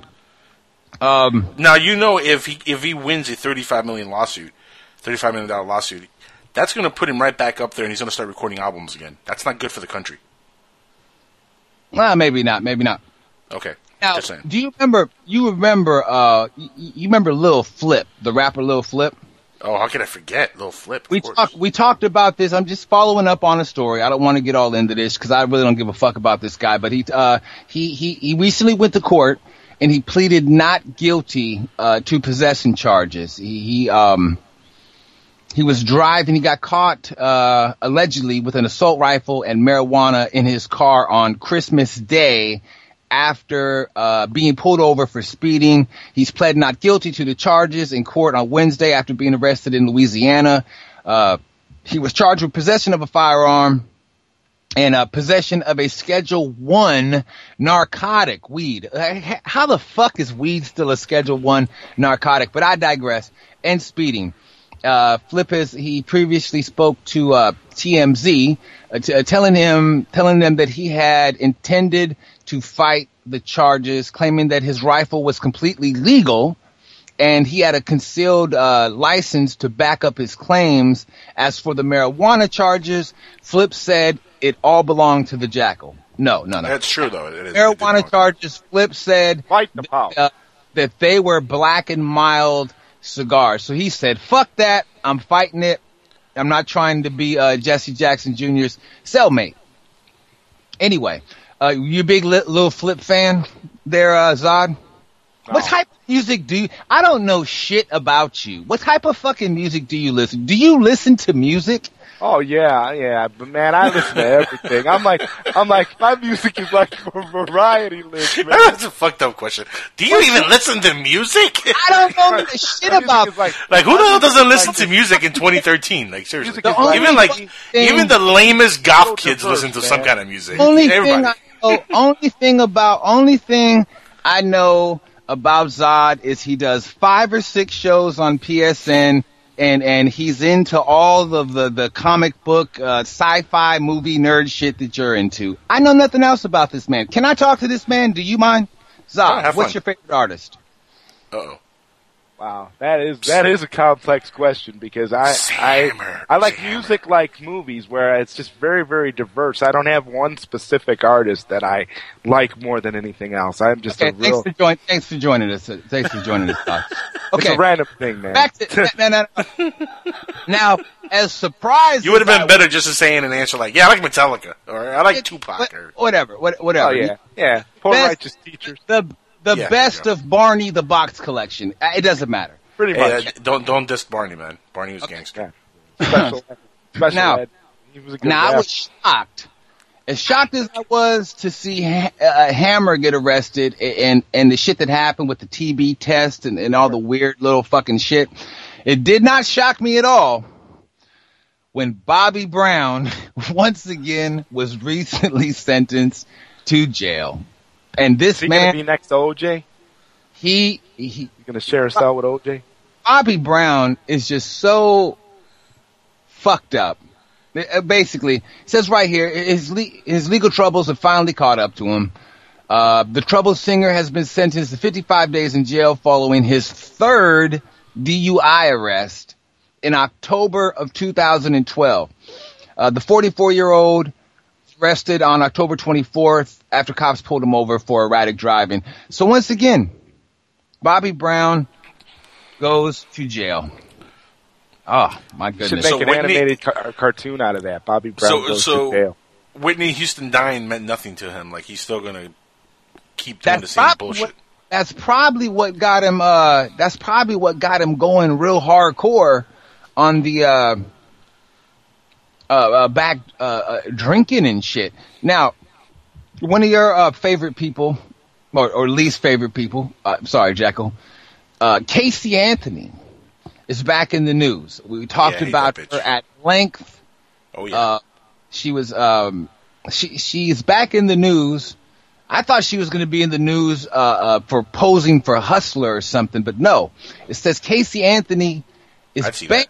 Um, now you know if he if he wins a thirty five million lawsuit, thirty five million dollar lawsuit, that's going to put him right back up there, and he's going to start recording albums again. That's not good for the country. well, maybe not, maybe not. Okay, Now, do you remember, you remember, uh, you, you remember Lil Flip, the rapper Lil Flip? Oh, how could I forget? Little flip. We course. talked. We talked about this. I'm just following up on a story. I don't want to get all into this because I really don't give a fuck about this guy. But he, uh, he, he, he recently went to court and he pleaded not guilty uh, to possession charges. He, he, um, he was driving. He got caught uh, allegedly with an assault rifle and marijuana in his car on Christmas Day. After uh, being pulled over for speeding, he's pled not guilty to the charges in court on Wednesday after being arrested in Louisiana. Uh, he was charged with possession of a firearm and uh, possession of a Schedule One narcotic, weed. Uh, How the fuck is weed still a Schedule One narcotic? But I digress. And speeding. Uh, Flip has he previously spoke to uh, TMZ, uh, t- uh, telling him telling them that he had intended to fight the charges, claiming that his rifle was completely legal and he had a concealed uh, license to back up his claims. As for the marijuana charges, Flip said it all belonged to the jackal. No, no, no. That's true though. It is. marijuana charges. Flip said power. uh, that they were black and mild cigars. So he said, "Fuck that! I'm fighting it. I'm not trying to be uh, Jesse Jackson Jr.'s cellmate." Anyway, uh, you big li- little Flip fan there, uh, Zod? What type of music do you? I don't know shit about you. What type of fucking music do you listen? Do you listen to music? Oh yeah, yeah, but man, I listen to everything. I'm like, I'm like, my music is like a variety list, man. That's a fucked up question. Do you even listen to music? I don't know the shit about. Like, who the hell doesn't listen to music in 2013? Like, seriously. The only Even like, fucking even the lamest goth kids listen to some kind of music. only Everybody. thing I know, only thing about, only thing I know about Zod is he does five or six shows on PSN. And, and he's into all of the, the comic book, uh, sci-fi movie nerd shit that you're into. I know nothing else about this man. Can I talk to this man? Do you mind? Zod, have what's fun. your favorite artist? Uh-oh. Wow, that is that is a complex question because I I I like music like movies where it's just very very diverse. I don't have one specific artist that I like more than anything else. I'm just Okay, a real thanks for join, thanks for joining us. Uh, thanks for joining us. Zod. it's Okay, a random thing, man. back to, no, no, no. now, as surprised You would have been I better just to say in an answer like, yeah, I like Metallica, or I like Tupac, What- or whatever, what- whatever. oh yeah, yeah. Poor Best- righteous teachers, The the Yeah, best of Barney the Box collection. Uh, It doesn't matter. pretty Hey, much. uh, don't don't diss Barney, man. Barney was gangster. Yeah. Special, special Now- ed. He was a good Now I was shocked, as shocked as I was to see ha- uh, Hammer get arrested and and the shit that happened with the TB test and, and all the weird little fucking shit. It did not shock me at all when Bobby Brown once again was recently sentenced to jail. And this Is he man, be next to OJ? he he You gonna share a cell with OJ? Bobby Brown is just so fucked up. Uh, Basically, it says right here, his le- his legal troubles have finally caught up to him. Uh, the troubled singer has been sentenced to 55 days in jail following his third DUI arrest in October of 2012. Uh, the 44 year old arrested on October 24th after cops pulled him over for erratic driving. So once again, Bobby Brown goes to jail. Oh my goodness! Should goodness! make So an Whitney- animated car- cartoon out of that. Bobby Brown So goes so to jail. Whitney Houston dying meant nothing to him. Like he's still gonna keep doing the That's same probably bullshit. what, that's probably what got him. Uh, that's probably what got him going real hardcore on the uh, uh, uh back uh, uh, drinking and shit. Now, one of your uh, favorite people, or, or least favorite people. Uh, sorry, Jackal. Uh, Casey Anthony is back in the news. We talked Yeah, about her at length. Oh yeah. Uh, she was um she she's back in the news. I thought she was going to be in the news uh, uh, for posing for Hustler or something, but no. It says Casey Anthony is bank-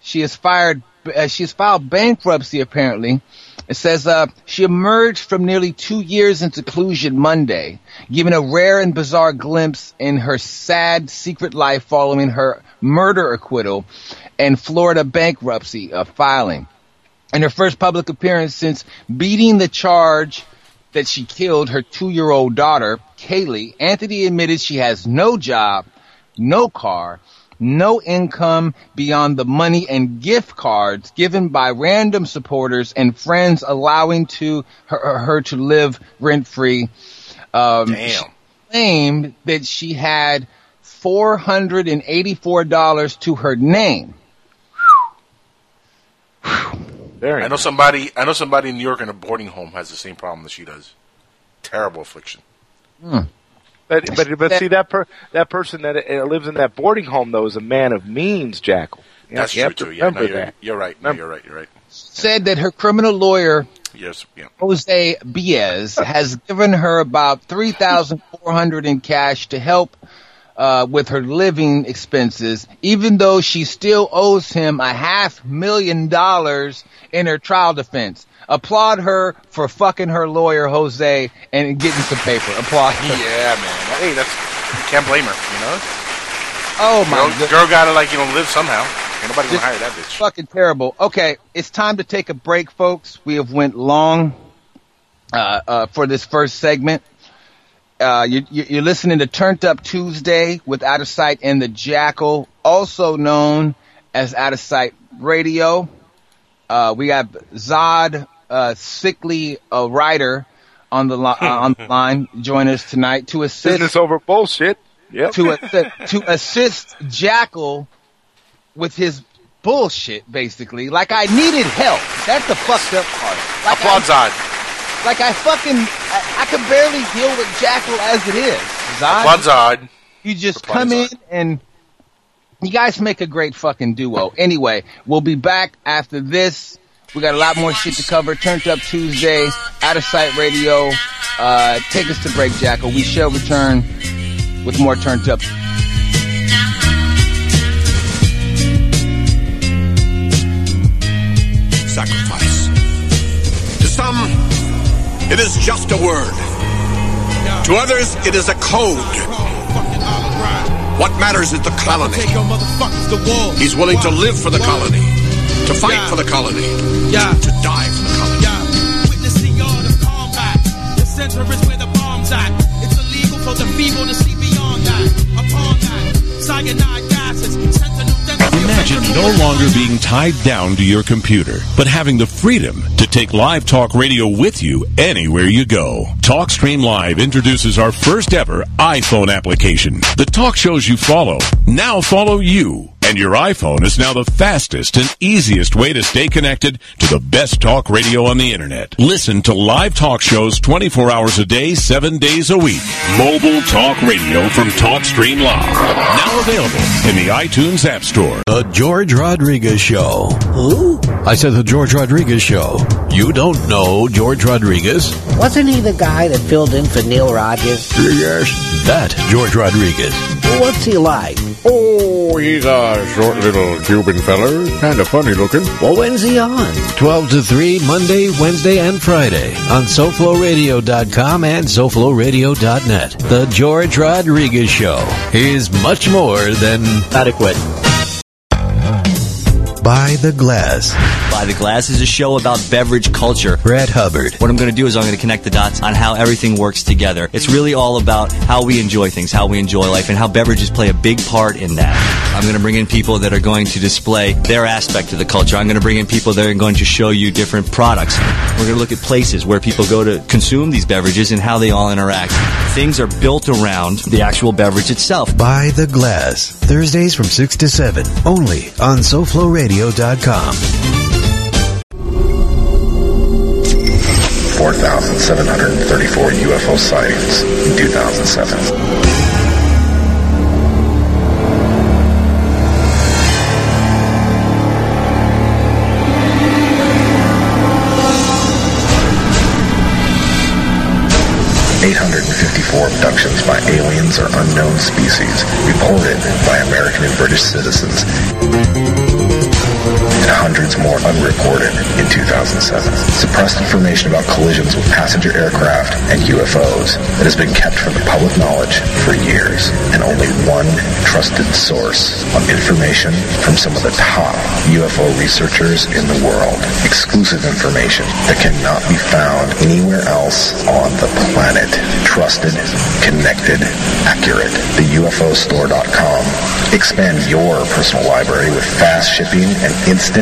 she has fired uh, she has filed bankruptcy apparently. It says uh, she emerged from nearly two years in seclusion Monday, giving a rare and bizarre glimpse in her sad secret life following her murder acquittal and Florida bankruptcy uh, filing. In her first public appearance since beating the charge that she killed her two-year-old daughter, Caylee, Anthony admitted she has no job, no car, no income beyond the money and gift cards given by random supporters and friends allowing to her, her to live rent-free. Um, Damn. she claimed that she had $484 to her name. Very I know nice. somebody. I know somebody in New York in a boarding home has the same problem that she does. Terrible affliction. But but but see that per, that person that uh, lives in that boarding home though is a man of means, Jackal. You That's have true to too. Yeah, no, you're, that. you're right. No, you're right. You're right. Said that her criminal lawyer Yes. Yeah. Jose Baez has given her about three thousand four hundred in cash to help uh, with her living expenses, even though she still owes him a half million dollars in her trial defense. Applaud her for fucking her lawyer Jose and getting some paper. Applaud her. Yeah, man. Hey, that's can't blame her. You know. Oh my girl, god. girl gotta like you know live somehow. Ain't nobody gonna hire that bitch. Fucking terrible. Okay, it's time to take a break, folks. We have went long uh, uh, for this first segment. Uh, you, you- you're listening to Turned Up Tuesday with Outtasite and the Jackal, also known as Outtasite Radio. Uh, we got Zod, uh, sickly uh, writer on the li- uh, on the line. Join us tonight to assist Business over bullshit. Yep. to assi- to assist Jackal with his bullshit, basically. Like I needed help. That's the fucked up part. Like Applaud I, Zod. like I fucking I, I could barely deal with Jackal as it is. Zod, Applaud Zod. you just Applaud come in and you guys make a great fucking duo. Anyway, we'll be back after this. We got a lot more shit to cover. Turned Up Tuesday, Outtasite Radio. Uh, take us to break, Jackal. We shall return with more Turned Up sacrifice. To some, it is just a word. To others, it is a code. What matters is the colony. He's willing to live for the colony, to fight for the colony, Yeah. to die for the colony. Witness the art of combat. The center is where the bomb's at. It's illegal for the feeble to see beyond that. Upon that, cyanide gases, sentinel. Imagine no longer being tied down to your computer, but having the freedom to take live talk radio with you anywhere you go. TalkStream Live introduces our first ever iPhone application. The talk shows you follow now follow you. And your iPhone is now the fastest and easiest way to stay connected to the best talk radio on the internet. Listen to live talk shows 24 hours a day, 7 days a week. Mobile talk radio from TalkStream Live. Now available in the iTunes App Store. The George Rodriguez Show. Who? I said the George Rodriguez Show. You don't know George Rodriguez? Wasn't he the guy that filled in for Neil Rogers? Yes. That George Rodriguez. What's he like? Oh, he's a short little Cuban feller. Kind of funny looking. Well, when's he on? 12 to 3, Monday, Wednesday, and Friday on SoFloRadio.com and SoFloRadio.net. The George Rodriguez Show is much more than adequate. By the Glass. By the Glass is a show about beverage culture. Brad Hubbard. What I'm going to do is I'm going to connect the dots on how everything works together. It's really all about how we enjoy things, how we enjoy life, and how beverages play a big part in that. I'm going to bring in people that are going to display their aspect of the culture. I'm going to bring in people that are going to show you different products. We're going to look at places where people go to consume these beverages and how they all interact. Things are built around the actual beverage itself. By the Glass. Thursdays from 6 to 7. Only on SoFloRadio.com. 4,734 UFO sightings in 2007. Eight hundred and fifty-four abductions by aliens or unknown species reported by American and British citizens hundreds more unreported in 2007. Suppressed information about collisions with passenger aircraft and UFOs that has been kept from the public knowledge for years, and only one trusted source of information from some of the top UFO researchers in the world. Exclusive information that cannot be found anywhere else on the planet. Trusted, connected, accurate. The UFOstore.com. Expand your personal library with fast shipping and instant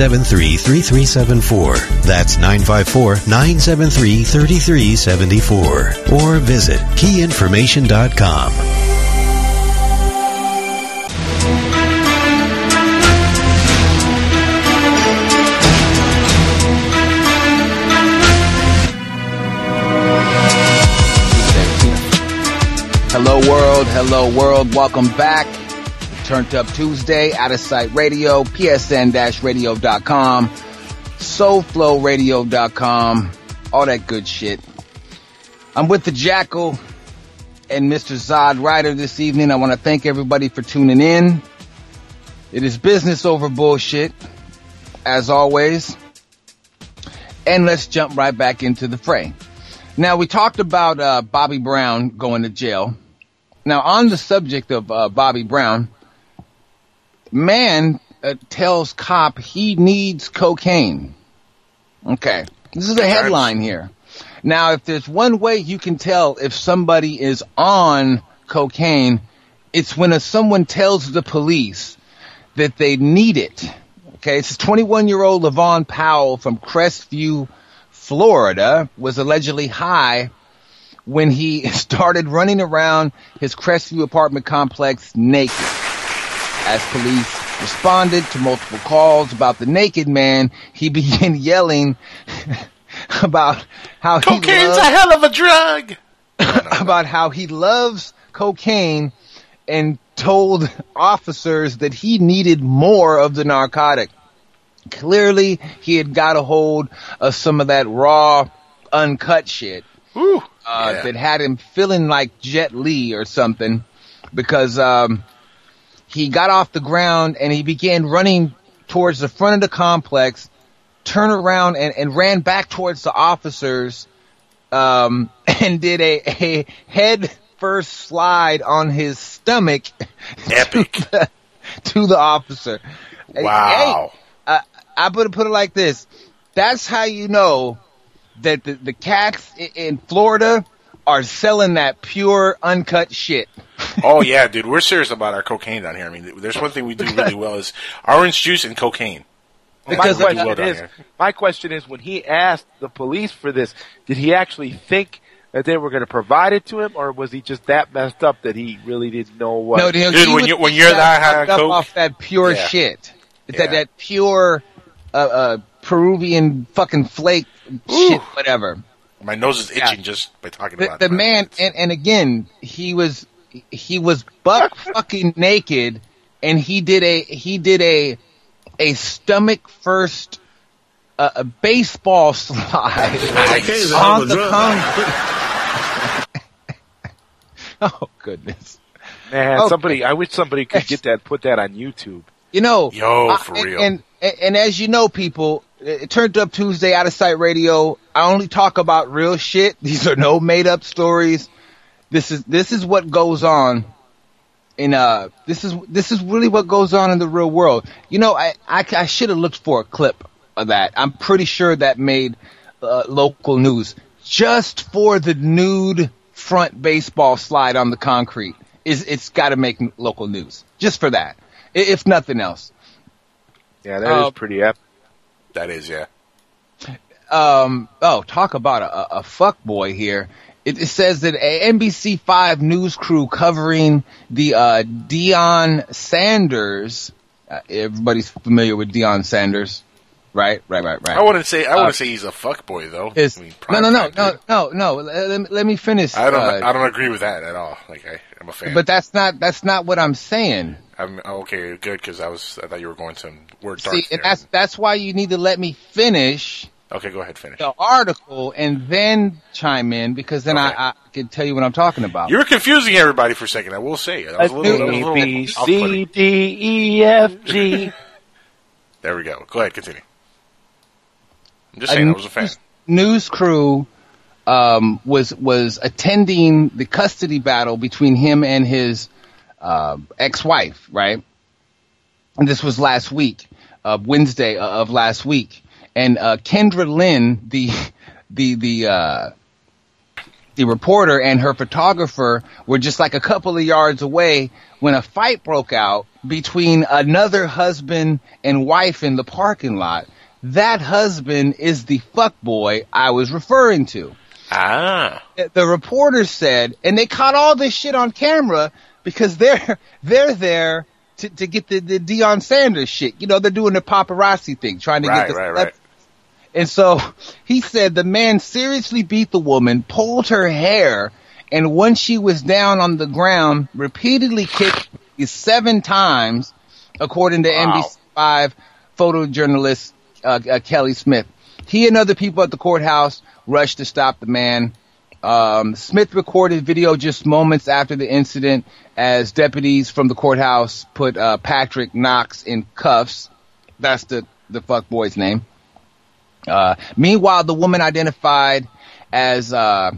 973 3374. That's 954 973 3374. Or visit keyinformation.com. Hello world, hello world, welcome back. Turned Up Tuesday, Outtasite Radio, psn-radio.com, sofloradio.com, all that good shit. I'm with the Jackal and Mr. Zod Ryder this evening. I want to thank everybody for tuning in. It is business over bullshit, as always. And let's jump right back into the fray. Now, we talked about uh, Bobby Brown going to jail. Now, on the subject of uh, Bobby Brown, man uh, tells cop he needs cocaine. Okay. This is a headline here. Now, if there's one way you can tell if somebody is on cocaine, it's when a, someone tells the police that they need it. Okay. It's 21 year old Levon Powell from Crestview, Florida was allegedly high when he started running around his Crestview apartment complex naked. As police responded to multiple calls about the naked man, he began yelling about how Cocaine's he loves, a hell of a drug. about how he loves cocaine and told officers that he needed more of the narcotic. Clearly, he had got a hold of some of that raw, uncut shit uh, yeah. that had him feeling like Jet Li or something because um, he got off the ground and he began running towards the front of the complex, turned around and, and ran back towards the officers um, and did a, a head first slide on his stomach Epic. to, the, to the officer. Wow. Hey, uh, I put put it like this. That's how you know that the, the cats in Florida are selling that pure uncut shit. Oh yeah, dude, we're serious about our cocaine down here. I mean, there's one thing we do really well is orange juice and cocaine. my Because of- question Well is, my question is, when he asked the police for this, did he actually think that they were going to provide it to him, or was he just that messed up that he really didn't know what? No, dude, when you know, he was- he got fucked up off that pure Yeah. shit. It's that Yeah. that pure uh, uh, Peruvian fucking flake shit, whatever. My nose is itching just by talking The, about the it. man, and, and again, he was he was buck fucking naked, and he did a he did a a stomach first uh, a baseball slide Cocaine's on the concrete. oh goodness. Man, Okay. somebody, I wish somebody could get that, put that on YouTube. You know, Yo, for and, real. And, and and as you know, people, it turned up Tuesday Outtasite radio. I only talk about real shit. These are no made up stories. This is this is what goes on And uh, this is this is really what goes on in the real world. You know, I I, I should have looked for a clip of that. I'm pretty sure that made uh, local news just for the nude front baseball slide on the concrete. Is it's got to make local news just for that, if nothing else. Yeah, that is Uh, pretty epic. That is, yeah. um, oh, talk about a, a, a fuck boy here. It, it says that a NBC5 news crew covering the uh, Deion Sanders. Uh, everybody's familiar with Deion Sanders, right? Right, right, right. I wouldn't say I Uh, wouldn't say he's a fuck boy though. Is, I mean, no, no, no, no, no, no. Let, me- let me finish. I don't. uh, I don't agree with that at all. Like I, I'm a fan. but that's not that's not what I'm saying. I'm okay. Good because I was. I thought you were going to word. See, and that's that's why you need to let me finish Okay, go ahead. Finish. the article and then chime in because then I, I can tell you what I'm talking about. You were confusing everybody for a second. I will say. That was a little, that was a little A, B, off-putting. C, D, E, F, G. There we go. Go ahead. Continue. I'm just saying. I was a fan. news, news crew um, was was attending the custody battle between him and his uh, ex-wife, right? And this was last week, uh, Wednesday of last week, and uh, Kendra Lynn, the the the uh, the reporter and her photographer were just like a couple of yards away when a fight broke out between another husband and wife in the parking lot. That husband is the fuck boy I was referring to. Ah. The reporter said, and they caught all this shit on camera because they're they're there to, to get the, the Deion Sanders shit. You know, they're doing the paparazzi thing, trying to Right, get the right, right. And so he said the man seriously beat the woman, pulled her hair, and once she was down on the ground, repeatedly kicked her seven times, according to Wow. NBC5 photojournalist uh, uh, Kelly Smith. He and other people at the courthouse rushed to stop the man. Um, Smith recorded video just moments after the incident as deputies from the courthouse put uh, Patrick Knox in cuffs. That's the the fuck boy's name. Uh, meanwhile, the woman identified as, uh,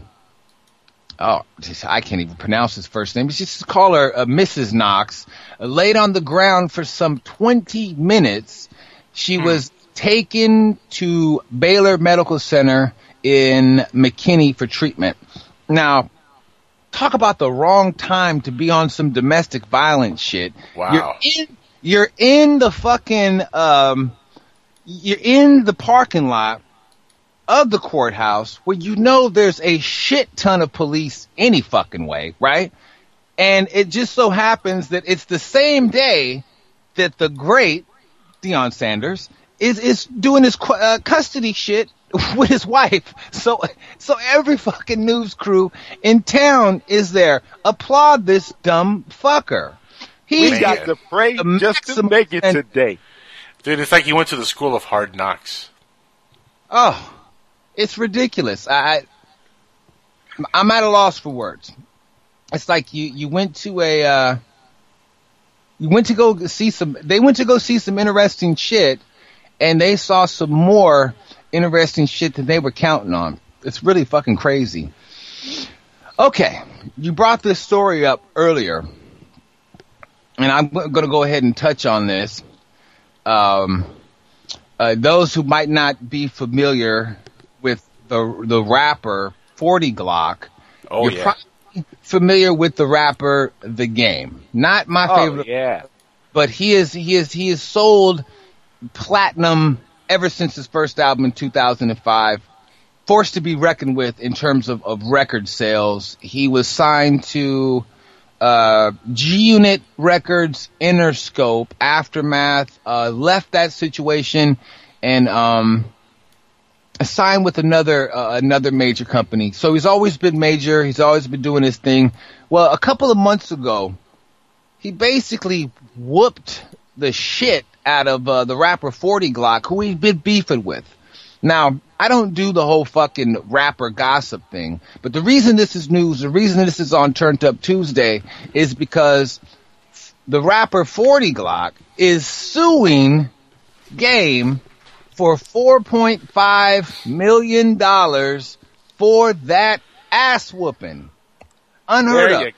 oh, I can't even pronounce his first name. Just call her uh, Mrs. Knox, uh, laid on the ground for some 20 minutes. She was taken to Baylor Medical Center in McKinney for treatment. Now, talk about the wrong time to be on some domestic violence shit. Wow. You're in, you're in the fucking, um, you're in the parking lot of the courthouse where you know there's a shit ton of police any fucking way, right? And it just so happens that it's the same day that the great Deion Sanders is is doing his uh, custody shit with his wife. So so every fucking news crew in town is there. Applaud this dumb fucker. He We got the praise just to make it today. Dude, it's like he went to the school of hard knocks. Oh, it's ridiculous. I, I I'm at a loss for words. It's like you you went to a uh, you went to go see some. They went to go see some interesting shit, and they saw some more interesting shit than they were counting on. It's really fucking crazy. Okay, you brought this story up earlier, and I'm going to go ahead and touch on this. Um, uh, those who might not be familiar with the the rapper Forty Glocc, Oh, you're yeah. probably familiar with the rapper The Game. Not my Oh, favorite, yeah. but he is he is he is sold platinum ever since his first album in 2005. Forced to be reckoned with in terms of, of record sales. He was signed to uh, G Unit Records, Interscope, Aftermath, uh, left that situation and um, signed with another uh, another major company. So he's always been major. He's always been doing his thing. Well, a couple of months ago, he basically whooped the shit out of uh, the rapper Forty Glocc, who he'd been beefing with. Now, I don't do the whole fucking rapper gossip thing, but the reason this is news, the reason this is on Turned Up Tuesday is because the rapper 40 Glocc is suing Game for 4.5 million dollars for that ass whooping. Unheard There of.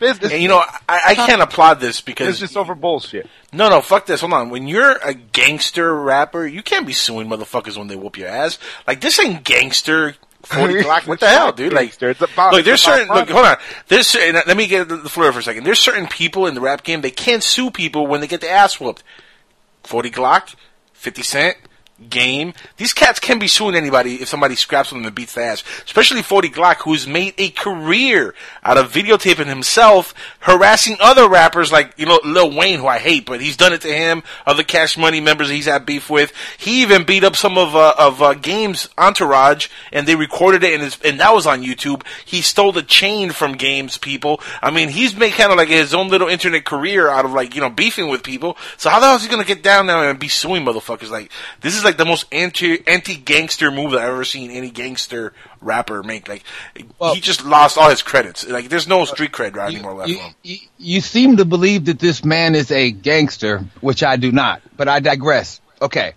You business. And you know, I, I can't applaud this because Business over bullshit. No, no, fuck this. Hold on. When you're a gangster rapper, you can't be suing motherfuckers when they whoop your ass. Like this ain't gangster. Forty Glocc. What the hell, dude? Like. It's about- look, there's it's certain. Look, hold on. There's certain, uh, let me get the floor for a second. There's certain people in the rap game they can't sue people when they get their ass whooped. Forty Glocc, Fifty Cent, Game. These cats can be suing anybody if somebody scraps them and beats their ass. Especially Forty Glocc, who's made a career out of videotaping himself harassing other rappers like you know Lil Wayne, who I hate, but he's done it to him. Other Cash Money members he's had beef with. He even beat up some of uh, of uh, Game's entourage, and they recorded it, and his, and that was on YouTube. He stole the chain from Game's people. I mean, he's made kind of like his own little internet career out of like you know beefing with people. So how the hell is he gonna get down now and be suing motherfuckers? Like this is like the most anti anti gangster move that I've ever seen any gangster rapper make. Like he just lost all his credits. Like there's no street cred right anymore left You, you, you seem to believe that this man is a gangster, which I do not. But I digress. Okay.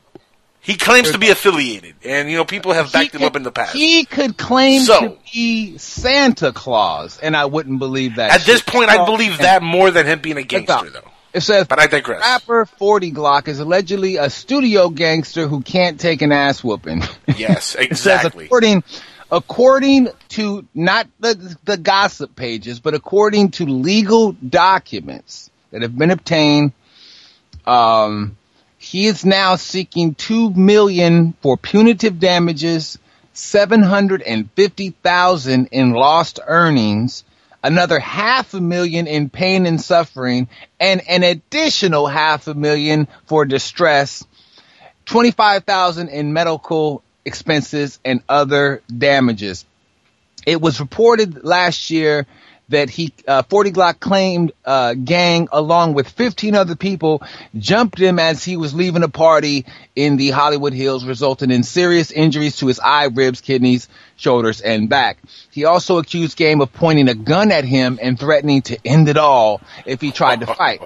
He claims to be affiliated, and you know people have backed him up in the past. He could claim So- to be Santa Claus, and I wouldn't believe that. At this point, I believe that more than him being a gangster, though. It says, but I digress. Rapper 40 Glocc is allegedly a studio gangster who can't take an ass whooping. Yes, It says, exactly. according, according to not the, the gossip pages, but according to legal documents that have been obtained, um, he is now seeking two million for punitive damages, seven hundred and fifty thousand in lost earnings, another half a million in pain and suffering, and an additional half a million for distress, twenty-five thousand in medical expenses and other damages. It was reported last year that he, uh, 40 Glocc claimed, uh, gang along with 15 other people jumped him as he was leaving a party in the Hollywood Hills, resulting in serious injuries to his eye, ribs, kidneys, shoulders, and back. He also accused Game of pointing a gun at him and threatening to end it all if he tried to fight.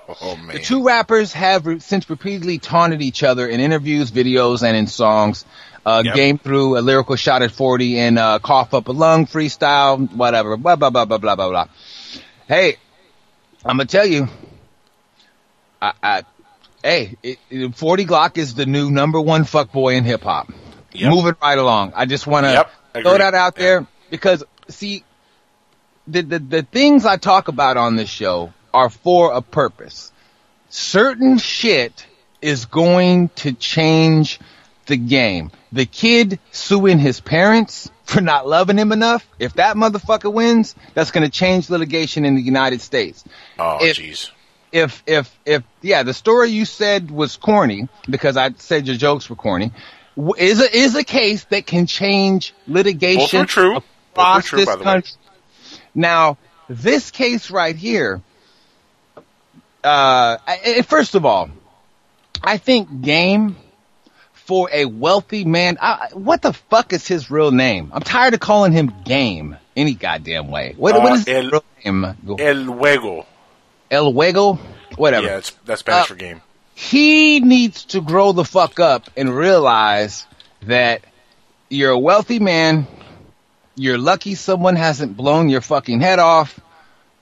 The two rappers have re- since repeatedly taunted each other in interviews, videos, and in songs. Uh, Yep. Game threw a lyrical shot at 40 and, uh, cough up a lung freestyle, whatever, blah, blah, blah, blah, blah, blah, blah. Hey, I'm gonna tell you, I, I, hey, it, it, 40 Glocc is the new number one fuckboy in hip hop. Yep. Moving right along. I just wanna Yep, throw that out there because, see, the, the, the things I talk about on this show are for a purpose. Certain shit is going to change the game. The kid suing his parents for not loving him enough, if that motherfucker wins, that's going to change litigation in the United States. Oh, jeez. If, if, if, yeah, the story you said was corny because I said your jokes were corny, is a, is a case that can change litigation Both true. Both across true, this the way. country. Now, this case right here, uh, I- I- first of all, I think Game for a wealthy man. I, what the fuck is his real name? I'm tired of calling him Game any goddamn way. What, what Uh, is his El- real name? El Juego. El Juego? Whatever. Yeah, it's, that's Spanish Uh, for game. He needs to grow the fuck up and realize that you're a wealthy man. You're lucky someone hasn't blown your fucking head off.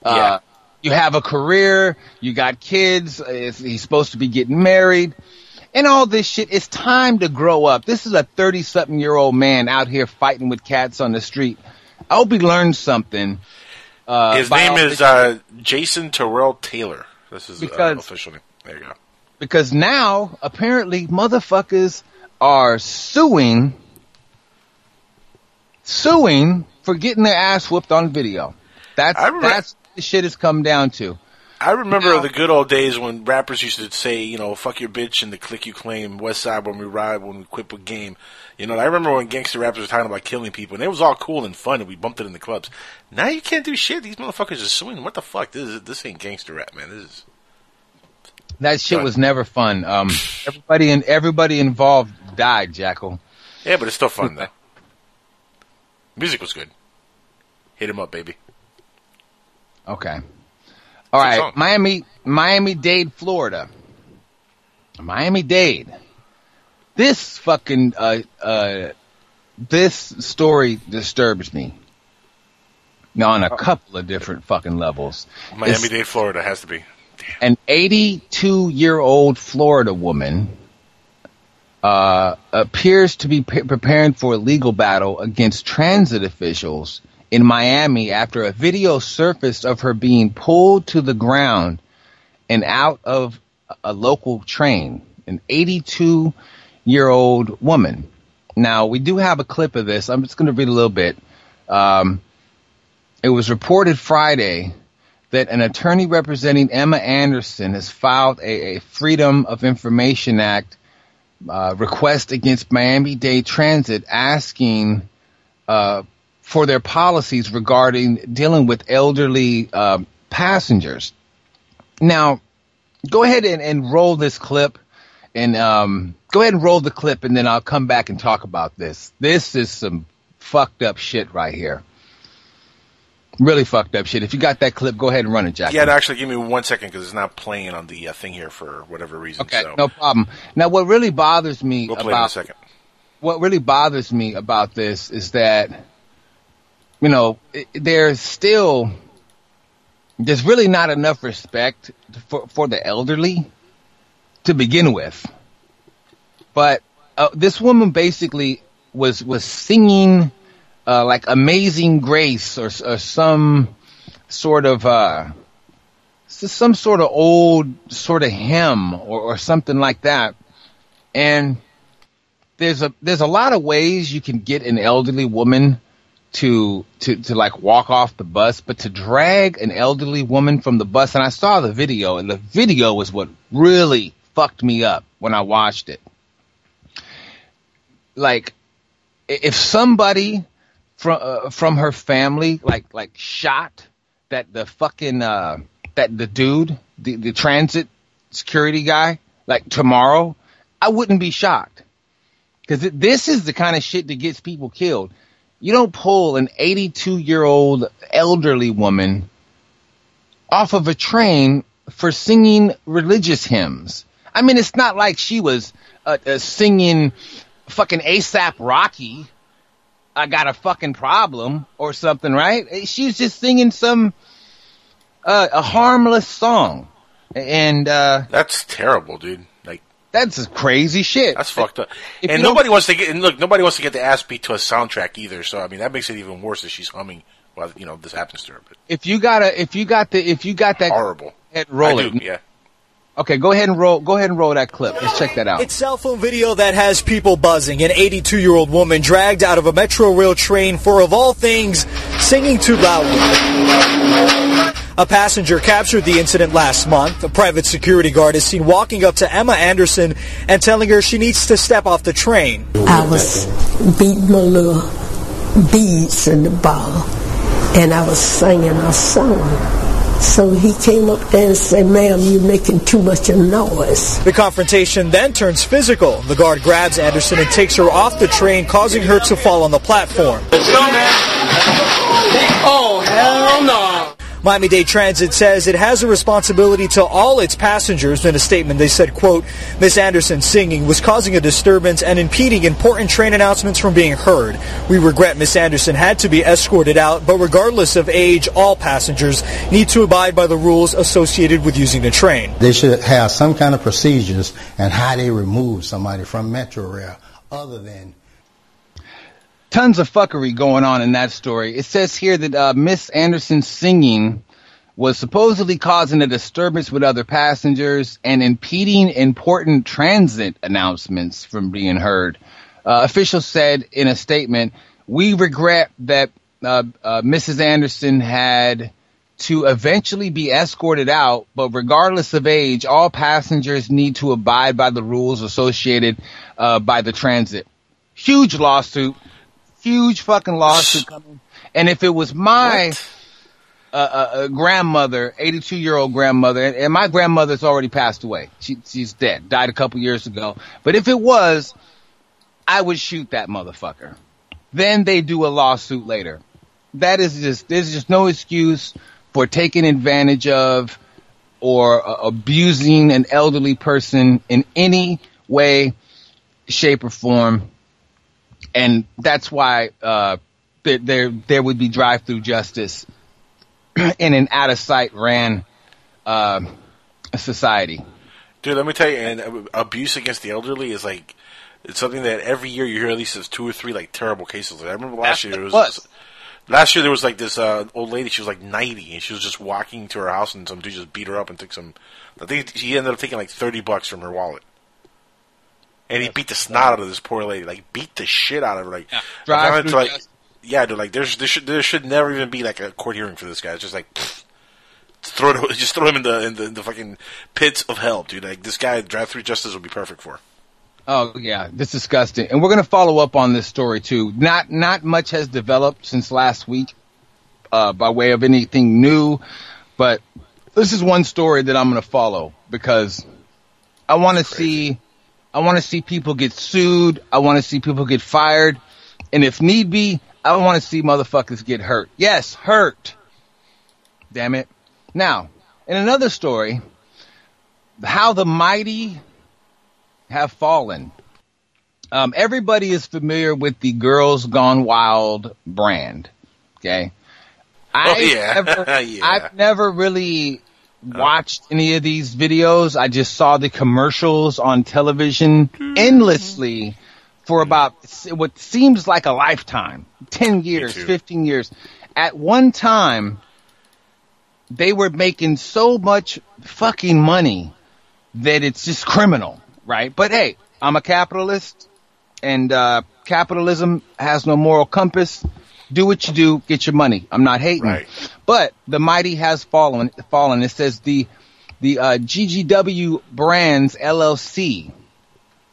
Uh, you have a career. You got kids. he's supposed to be getting married and all this shit. It's time to grow up. This is a 30 something year old man out here fighting with cats on the street. I hope he learned something. Uh, His name is uh, Jayceon Terrell Taylor. This is uh, Because- official name. There you go. because now apparently motherfuckers are suing suing for getting their ass whooped on video. That's remem- that's what the shit has come down to. I remember the good old days when rappers used to say, you know, fuck your bitch and the clique you claim, West Side when we ride, when we quit with game. You know, I remember when gangster rappers were talking about killing people and it was all cool and fun and we bumped it in the clubs. Now you can't do shit. These motherfuckers are suing. What the fuck? This is, this ain't gangster rap, man. This is, That shit Done. was never fun. Um, everybody and everybody involved died, Jackal. yeah, but it's still fun though. Music was good. Hit him up, baby. Okay. All right. Miami, Miami Dade, Florida. Miami Dade. This fucking uh uh this story disturbs me. Now, on a couple of different fucking levels. Miami Dade, Florida has to be. An 82 year old Florida woman uh, appears to be pre- preparing for a legal battle against transit officials in Miami after a video surfaced of her being pulled to the ground and out of a local train. An 82 year old woman. Now, we do have a clip of this. I'm just going to read a little bit. Um, it was reported Friday that an attorney representing Emma Anderson has filed a, a Freedom of Information Act uh, request against Miami Dade Transit asking uh, for their policies regarding dealing with elderly uh, passengers. Now, go ahead and, and roll this clip and um, go ahead and roll the clip and then I'll come back and talk about this. This is some fucked up shit right here. Really fucked up shit. If you got that clip, go ahead and run it, Jack. Yeah, actually, give me one second because it's not playing on the uh, thing here for whatever reason. Okay, so. no problem. Now, what really bothers me We'll play in a about second. what really bothers me about this is that you know there's still there's really not enough respect for for the elderly to begin with. But uh, this woman basically was was singing uh, like "Amazing Grace" or, or some sort of uh, some sort of old sort of hymn or, or something like that, and there's a there's a lot of ways you can get an elderly woman to to to like walk off the bus, but to drag an elderly woman from the bus, and I saw the video, and the video was what really fucked me up when I watched it. Like, if somebody from uh, from her family like like shot that the fucking uh that the dude the the transit security guy like tomorrow, I wouldn't be shocked. Because this is the kind of shit that gets people killed. You don't pull an 82 year old elderly woman off of a train for singing religious hymns. I mean, it's not like she was uh, uh, singing fucking ASAP Rocky. I got a fucking problem or something, right? She's just singing some uh, a harmless song, and uh, That's terrible, dude. Like that's crazy shit. that's fucked up. If and nobody wants to get and look. Nobody wants to get the ass beat to a soundtrack either. So I mean, that makes it even worse if she's humming while you know this happens to her. But If you got a, if you got the, if you got that horrible. head roll I do, yeah. Okay, go ahead and roll. Go ahead and roll that clip. Let's check that out. It's cell phone video that has people buzzing. An 82 year old woman dragged out of a Metro Rail train for, of all things, singing too loudly. A passenger captured the incident last month. A private security guard is seen walking up to Emma Anderson and telling her she needs to step off the train. I was beating my little beads in the ball, and I was singing a song. So he came up there and said, ma'am, you're making too much of noise. The confrontation then turns physical. The guard grabs Anderson and takes her off the train, causing her to fall on the platform. Let's go, man. Oh, hell no. Miami Dade Transit says it has a responsibility to all its passengers. In a statement, they said, quote, Miss Anderson's singing was causing a disturbance and impeding important train announcements from being heard. We regret Miss Anderson had to be escorted out, but regardless of age, all passengers need to abide by the rules associated with using the train. They should have some kind of procedures and how they remove somebody from Metro Rail other than Tons of fuckery going on in that story. It says here that uh, Miss Anderson's singing was supposedly causing a disturbance with other passengers and impeding important transit announcements from being heard. Uh, officials said in a statement, "We regret that uh, uh, Mrs. Anderson had." to eventually be escorted out, but regardless of age, all passengers need to abide by the rules associated uh, by the transit. Huge lawsuit, huge fucking lawsuit coming. And if it was my uh, uh, uh, grandmother, 82 year old grandmother, and, and my grandmother's already passed away. She, she's dead, died a couple years ago. But if it was, I would shoot that motherfucker. Then they do a lawsuit later. That is just, there's just no excuse for taking advantage of or uh, abusing an elderly person in any way, shape, or form. And that's why, uh, that there there would be drive-through justice in an Outtasite ran uh, society. Dude, let me tell you, and abuse against the elderly is like it's something that every year you hear at least there's two or three like terrible cases. Like, I remember last year it was. What? Last year there was like this uh, old lady. She was like ninety, and she was just walking to her house, and some dude just beat her up and took some. I think she ended up taking like thirty bucks from her wallet. And he beat the snot out of this poor lady, like beat the shit out of her. Like, Drive I found it through to, like justice. yeah, dude. Like, there's there should there should never even be like a court hearing for this guy. It's just like pfft, throw it, just throw him in the in the, in the fucking pits of hell, dude. Like this guy, drive through justice would be perfect for. Oh yeah, this is disgusting. And we're gonna follow up on this story too. Not not much has developed since last week, uh, by way of anything new, but this is one story that I'm gonna follow because I want to see, I want to see people get sued. I want to see people get fired, and if need be, I want to see motherfuckers get hurt. Yes, hurt. Damn it. Now, in another story, how the mighty have fallen. Um, everybody is familiar with the Girls Gone Wild brand. Okay. Oh, yeah. Never, Yeah. I've never really watched any of these videos. I just saw the commercials on television endlessly for about what seems like a lifetime 10 years, 15 years. At one time, they were making so much fucking money that it's just criminal, right? But hey, I'm a capitalist and uh, capitalism has no moral compass. Do what you do, get your money. I'm not hating. But the mighty has fallen. Fallen. It says the the uh, GGW Brands LLC,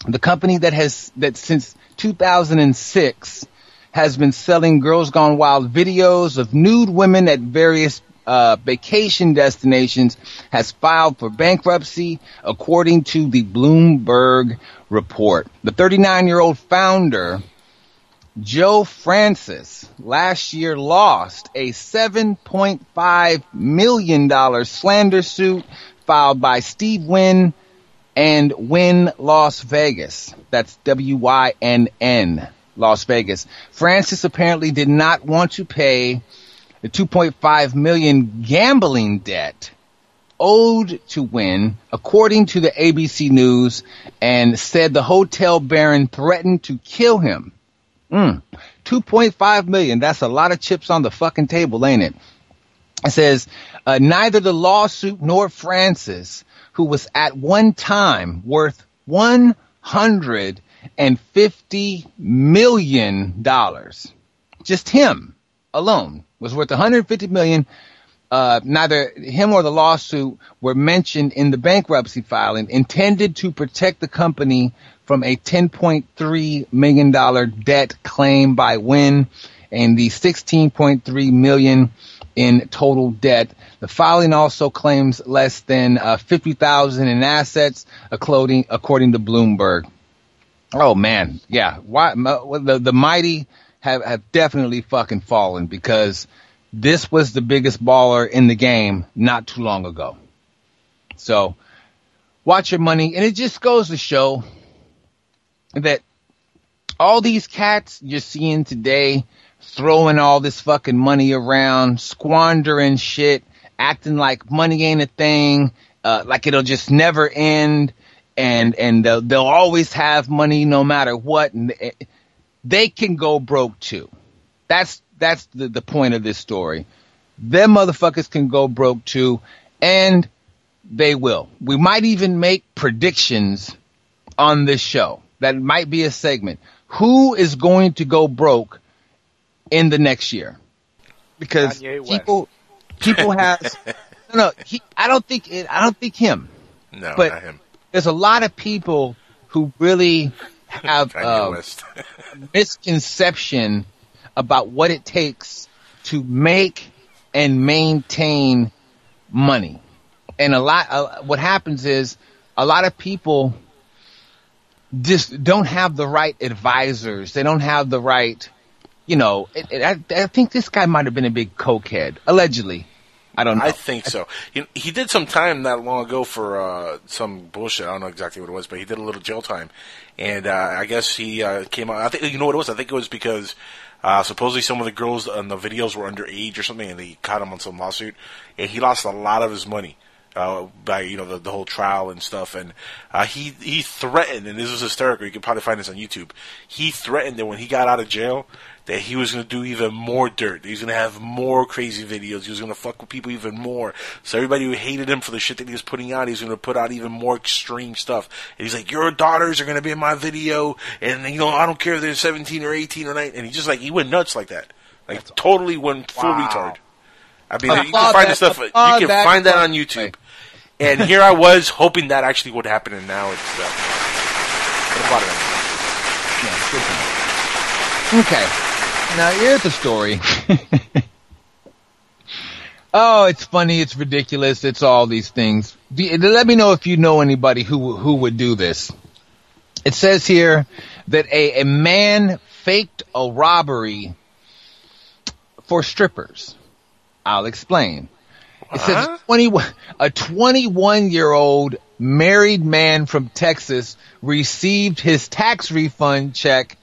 the company that has that since 2006 has been selling Girls Gone Wild videos of nude women at various uh, vacation destinations, has filed for bankruptcy, according to the Bloomberg report. The 39 year old founder Joe Francis last year lost a $7.5 million slander suit filed by Steve Wynn and Wynn Las Vegas. That's W-Y-N-N, Las Vegas. Francis apparently did not want to pay the 2.5 million gambling debt owed to Wynn, according to the ABC News, and said the hotel baron threatened to kill him. Mm. 2.5 million. That's a lot of chips on the fucking table, ain't it? It says, uh, neither the lawsuit nor Francis, who was at one time worth 150 million dollars. Just him alone was worth 150 million. Uh, neither him or the lawsuit were mentioned in the bankruptcy filing intended to protect the company from a $10.3 million debt claim by Wynn and the 16.3 million in total debt. The filing also claims less than uh, 50,000 in assets, according, according to Bloomberg. Oh man, yeah. Why the the mighty have have definitely fucking fallen because this was the biggest baller in the game not too long ago. So watch your money, and it just goes to show that all these cats you're seeing today throwing all this fucking money around, squandering shit, acting like money ain't a thing, uh, like it'll just never end, and and they'll, they'll always have money no matter what, and they, can go broke too. That's that's the the point of this story. Them motherfuckers can go broke too, and they will. We might even make predictions on this show. That might be a segment. Who is going to go broke in the next year? Because people people have no, no he, I don't think it, I don't think him. No, but not him. there's a lot of people who really have uh, West. misconception about what it takes to make and maintain money. And a lot, uh, what happens is a lot of people just don't have the right advisors. They don't have the right, you know, it, it, I, I think this guy might have been a big cokehead, allegedly. I don't know. I think so. He, he did some time not long ago for uh, some bullshit. I don't know exactly what it was, but he did a little jail time, and uh, I guess he uh, came out. I think you know what it was. I think it was because Uh, supposedly, some of the girls on the videos were underage or something, and they caught him on some lawsuit, and he lost a lot of his money uh, by you know the, the whole trial and stuff. And uh, he he threatened, and this was hysterical. You can probably find this on YouTube. He threatened that when he got out of jail, that he was going to do even more dirt. He was going to have more crazy videos. He was going to fuck with people even more. So everybody who hated him for the shit that he was putting out, he was going to put out even more extreme stuff. And he's like, "Your daughters are going to be in my video, and you know I don't care if they're 17 or 18 or 9." And he just like he went nuts like that, like totally went full Wow. retard. I mean, you can find that- the stuff. You can that find that on. YouTube. And here I was hoping that actually would happen, and now it's. Uh, applaud it. Okay. Now here's the story. oh, it's funny. It's ridiculous. It's all these things. Let me know if you know anybody who who would do this. It says here that a, a man faked a robbery for strippers. I'll explain. It says a 21, a 21 year old married man from Texas received his tax refund check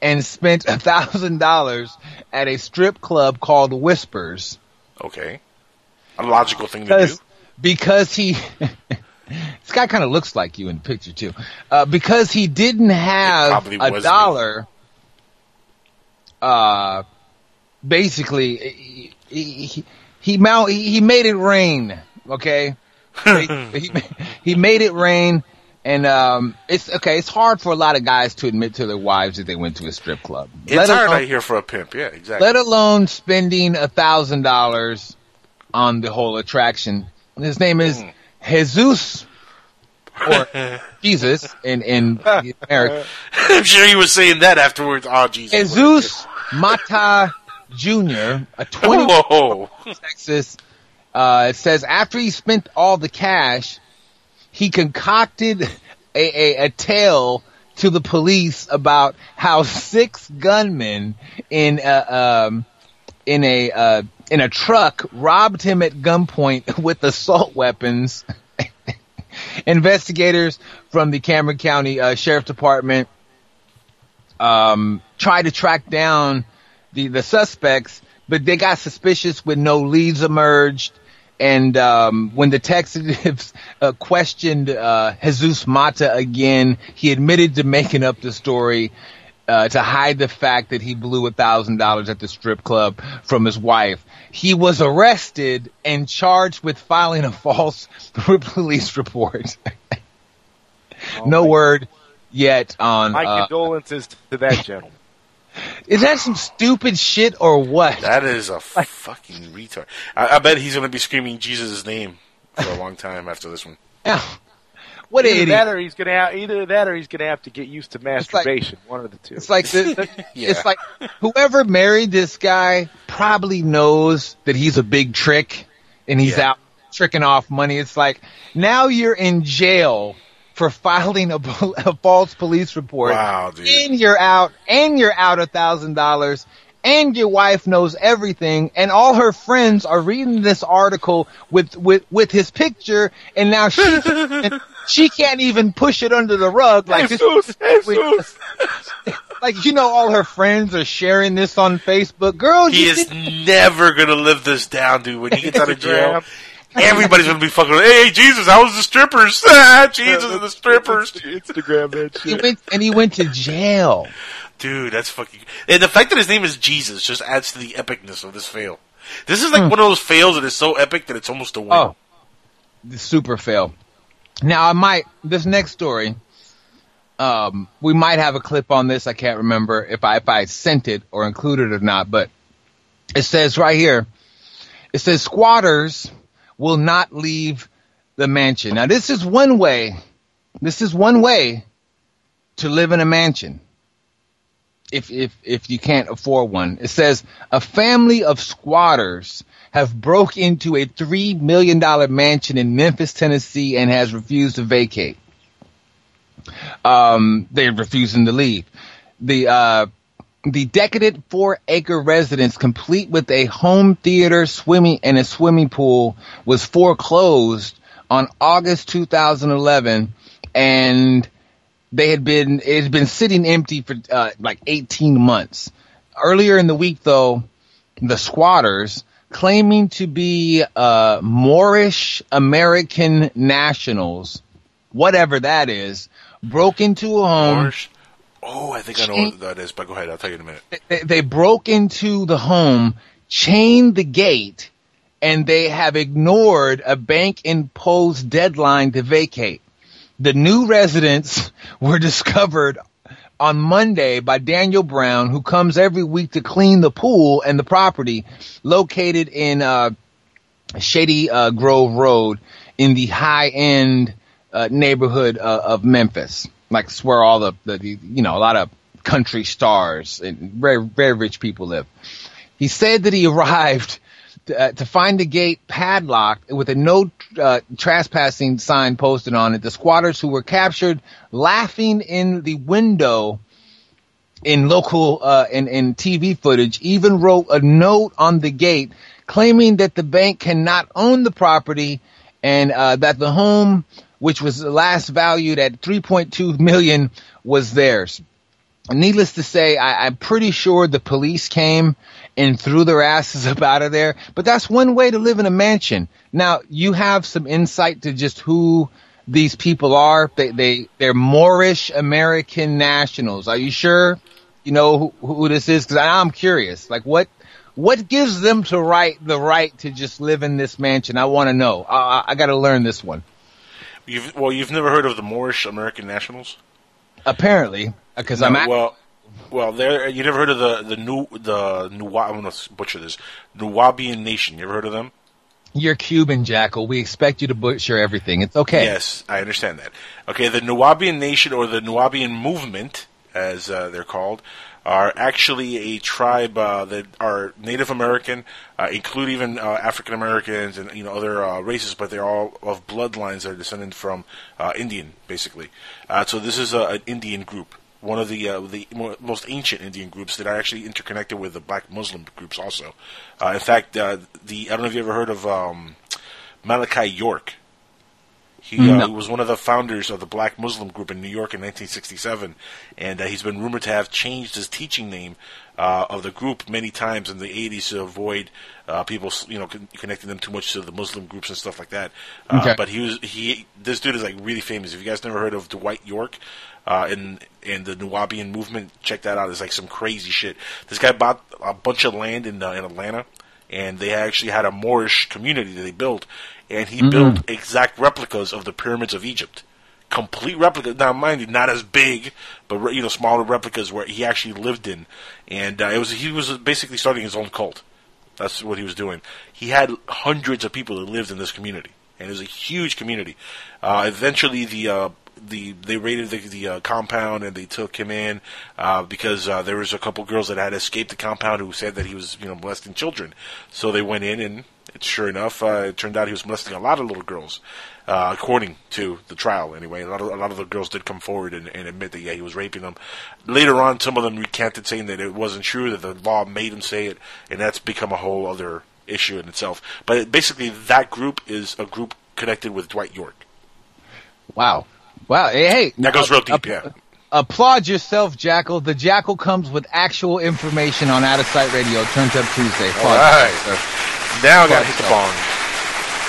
and spent a thousand dollars at a strip club called Whispers Okay. A logical thing to do. because he this guy kind of looks like you in the picture too uh, because he didn't have a was me. dollar uh basically he he, he, he, mount, he made it rain okay he, he made it rain and um it's okay it's hard for a lot of guys to admit to their wives that they went to a strip club It's Let hard alone- out here for a pimp. Yeah, exactly. let alone spending a thousand dollars on the whole attraction. His name is Hmm. Jesus or Jesus in in America. I'm sure he was saying that afterwards. Oh, Jesus. Jesus Mata Jr. a 20 Whoa. Texas. Uh, it says after he spent all the cash, he concocted a, a, a tale to the police about how six gunmen in a, um, in a uh, in a truck robbed him at gunpoint with assault weapons. Investigators from the Cameron County uh, Sheriff Department um, tried to track down the the suspects, but they got suspicious when no leads emerged. And um, when the detectives uh, questioned uh, Jesus Mata again, he admitted to making up the story uh, to hide the fact that he blew a thousand dollars at the strip club from his wife. He was arrested and charged with filing a false police report. no word yet on. My uh, condolences to that gentleman. Is that some stupid shit or what? That is a fucking retard. I, I bet he's going to be screaming Jesus' name for a long time after this one. Yeah. What an either idiot. that or he's gonna have, either that or he's gonna have to get used to masturbation. one of the two. It's like the, the- Yeah. it's like whoever married this guy probably knows that he's a big trick and he's out tricking off money. It's like now you're in jail for filing a, a false police report. Wow, dude. And you're out and you're out a thousand dollars and your wife knows everything and all her friends are reading this article with, with, with his picture and now she, and she can't even push it under the rug like this. like you know all her friends are sharing this on Facebook. Girl, He is never going to live this down, dude. When he gets out of jail, everybody's going to be fucking, hey, Jesus, how was the strippers? Ah, Jesus and the strippers. Instagram that he went and he went to jail. Dude, that's fucking. And the fact that his name is Jesus just adds to the epicness of this fail. This is like Hmm. one of those fails that is so epic that it's almost a win. Oh, the super fail. Now I might this next story. Um, we might have a clip on this. I can't remember if I if I sent it or included it or not, but it says right here. It says squatters will not leave the mansion. Now this is one way. This is one way to live in a mansion. If if if you can't afford one, it says a family of squatters have broke into a three million dollar mansion in Memphis, Tennessee, and has refused to vacate. Um, they're refusing to leave. The uh, the decadent four acre residence, complete with a home theater, swimming, and a swimming pool, was foreclosed on August 2011, and they had been it had been sitting empty for uh, like 18 months. earlier in the week, though, the squatters claiming to be uh, Moorish American nationals, whatever that is, broke into a home. Moorish? Oh, I think I know what that is, but go ahead. I'll tell you in a minute. They, they broke into the home, chained the gate, and they have ignored a bank imposed deadline to vacate. The new residents were discovered on Monday by Daniel Brown, who comes every week to clean the pool and the property located in uh, Shady uh, Grove Road in the high end uh, neighborhood uh, of Memphis. Like where all the, the, the you know a lot of country stars and very very rich people live. He said that he arrived to, uh, to find the gate padlocked with a no uh, trespassing sign posted on it. The squatters who were captured laughing in the window in local uh, in, in TV footage even wrote a note on the gate claiming that the bank cannot own the property and uh, that the home, which was last valued at 3.2 million, was theirs. Needless to say, I, I'm pretty sure the police came and threw their asses up out of there. But that's one way to live in a mansion. Now you have some insight to just who these people are. They they they're Moorish American nationals. Are you sure? You know who, who this is? Because I'm curious. Like what what gives them to right the right to just live in this mansion? I want to know. I, I got to learn this one. You've, well, you've never heard of the Moorish American Nationals? Apparently, because I'm at, well. Well, there you never heard of the the new the Nuwa, I'm gonna butcher this Nuwaubian Nation. You ever heard of them? You're Cuban, Jackal. We expect you to butcher everything. It's okay. Yes, I understand that. Okay, the Nuwaubian Nation or the Nuwaubian Movement, as uh, they're called, are actually a tribe uh, that are Native American, uh, include even uh, African Americans and you know other uh, races, but they're all of bloodlines that are descended from uh, Indian, basically. Uh, so this is a, an Indian group one of the the mo- most ancient Indian groups that are actually interconnected with the black Muslim groups also. In fact, the I don't know if you ever heard of um, Malachi York. He, uh, No. he was one of the founders of the Black Muslim group in New York in 1967, and uh, he's been rumored to have changed his teaching name uh, of the group many times in the 80s to avoid uh, people, you know, con- connecting them too much to the Muslim groups and stuff like that. Uh, Okay. But he was he. This dude is like really famous. If you guys never heard of Dwight York, uh, in in the Nuwaubian movement, check that out. It's like some crazy shit. This guy bought a bunch of land in uh, in Atlanta, and they actually had a Moorish community that they built, and he Mhm. built exact replicas of the pyramids of Egypt. Complete replicas. Now, mind you, not as big, but you know, smaller replicas where he actually lived in, and uh, it was he was basically starting his own cult. That's what he was doing. He had hundreds of people that lived in this community, and it was a huge community. Uh, eventually, the uh, the they raided the, the uh, compound and they took him in uh, because uh, there was a couple girls that had escaped the compound who said that he was you know molesting children. So they went in and sure enough, uh, it turned out he was molesting a lot of little girls. Uh, according to the trial, anyway, a lot of a lot of the girls did come forward and, and admit that yeah he was raping them. Later on, some of them recanted, saying that it wasn't true, that the law made them say it, and that's become a whole other issue in itself. But basically, that group is a group connected with Dwight York. Wow. Wow. Hey, hey. That goes real deep, yeah. Applaud yourself, Jackal. The Jackal comes with actual information on Outtasite Radio. Turns up Tuesday. Applaud right. yourself. Now I gotta hit the bong.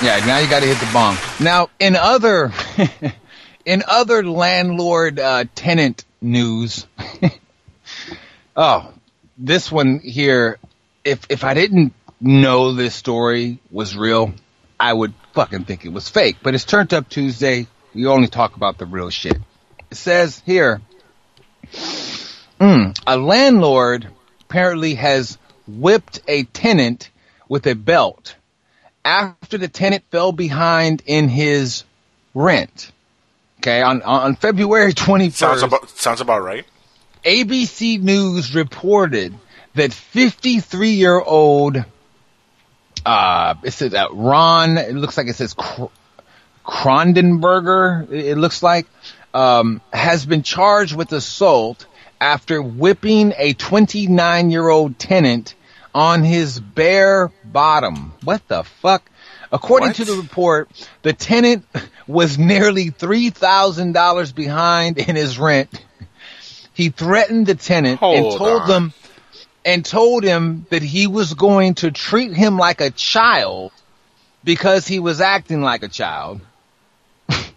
Yeah, now you got to hit the bong. Now, in other in other landlord uh, tenant news, oh, this one here. If if I didn't know this story was real, I would fucking think it was fake. But it's turned up Tuesday. We only talk about the real shit. It says here, mm, a landlord apparently has whipped a tenant with a belt after the tenant fell behind in his rent. Okay, on on February 21st, Sounds about sounds about right. ABC News reported that 53 year old, uh, it says that Ron, it looks like it says Krondenberger, it looks like, um, has been charged with assault after whipping a 29 year old tenant on his bare bottom. What the fuck? According to the report, the tenant was nearly $3,000 behind in his rent. He threatened the tenant and told on. them and told him that he was going to treat him like a child because he was acting like a child.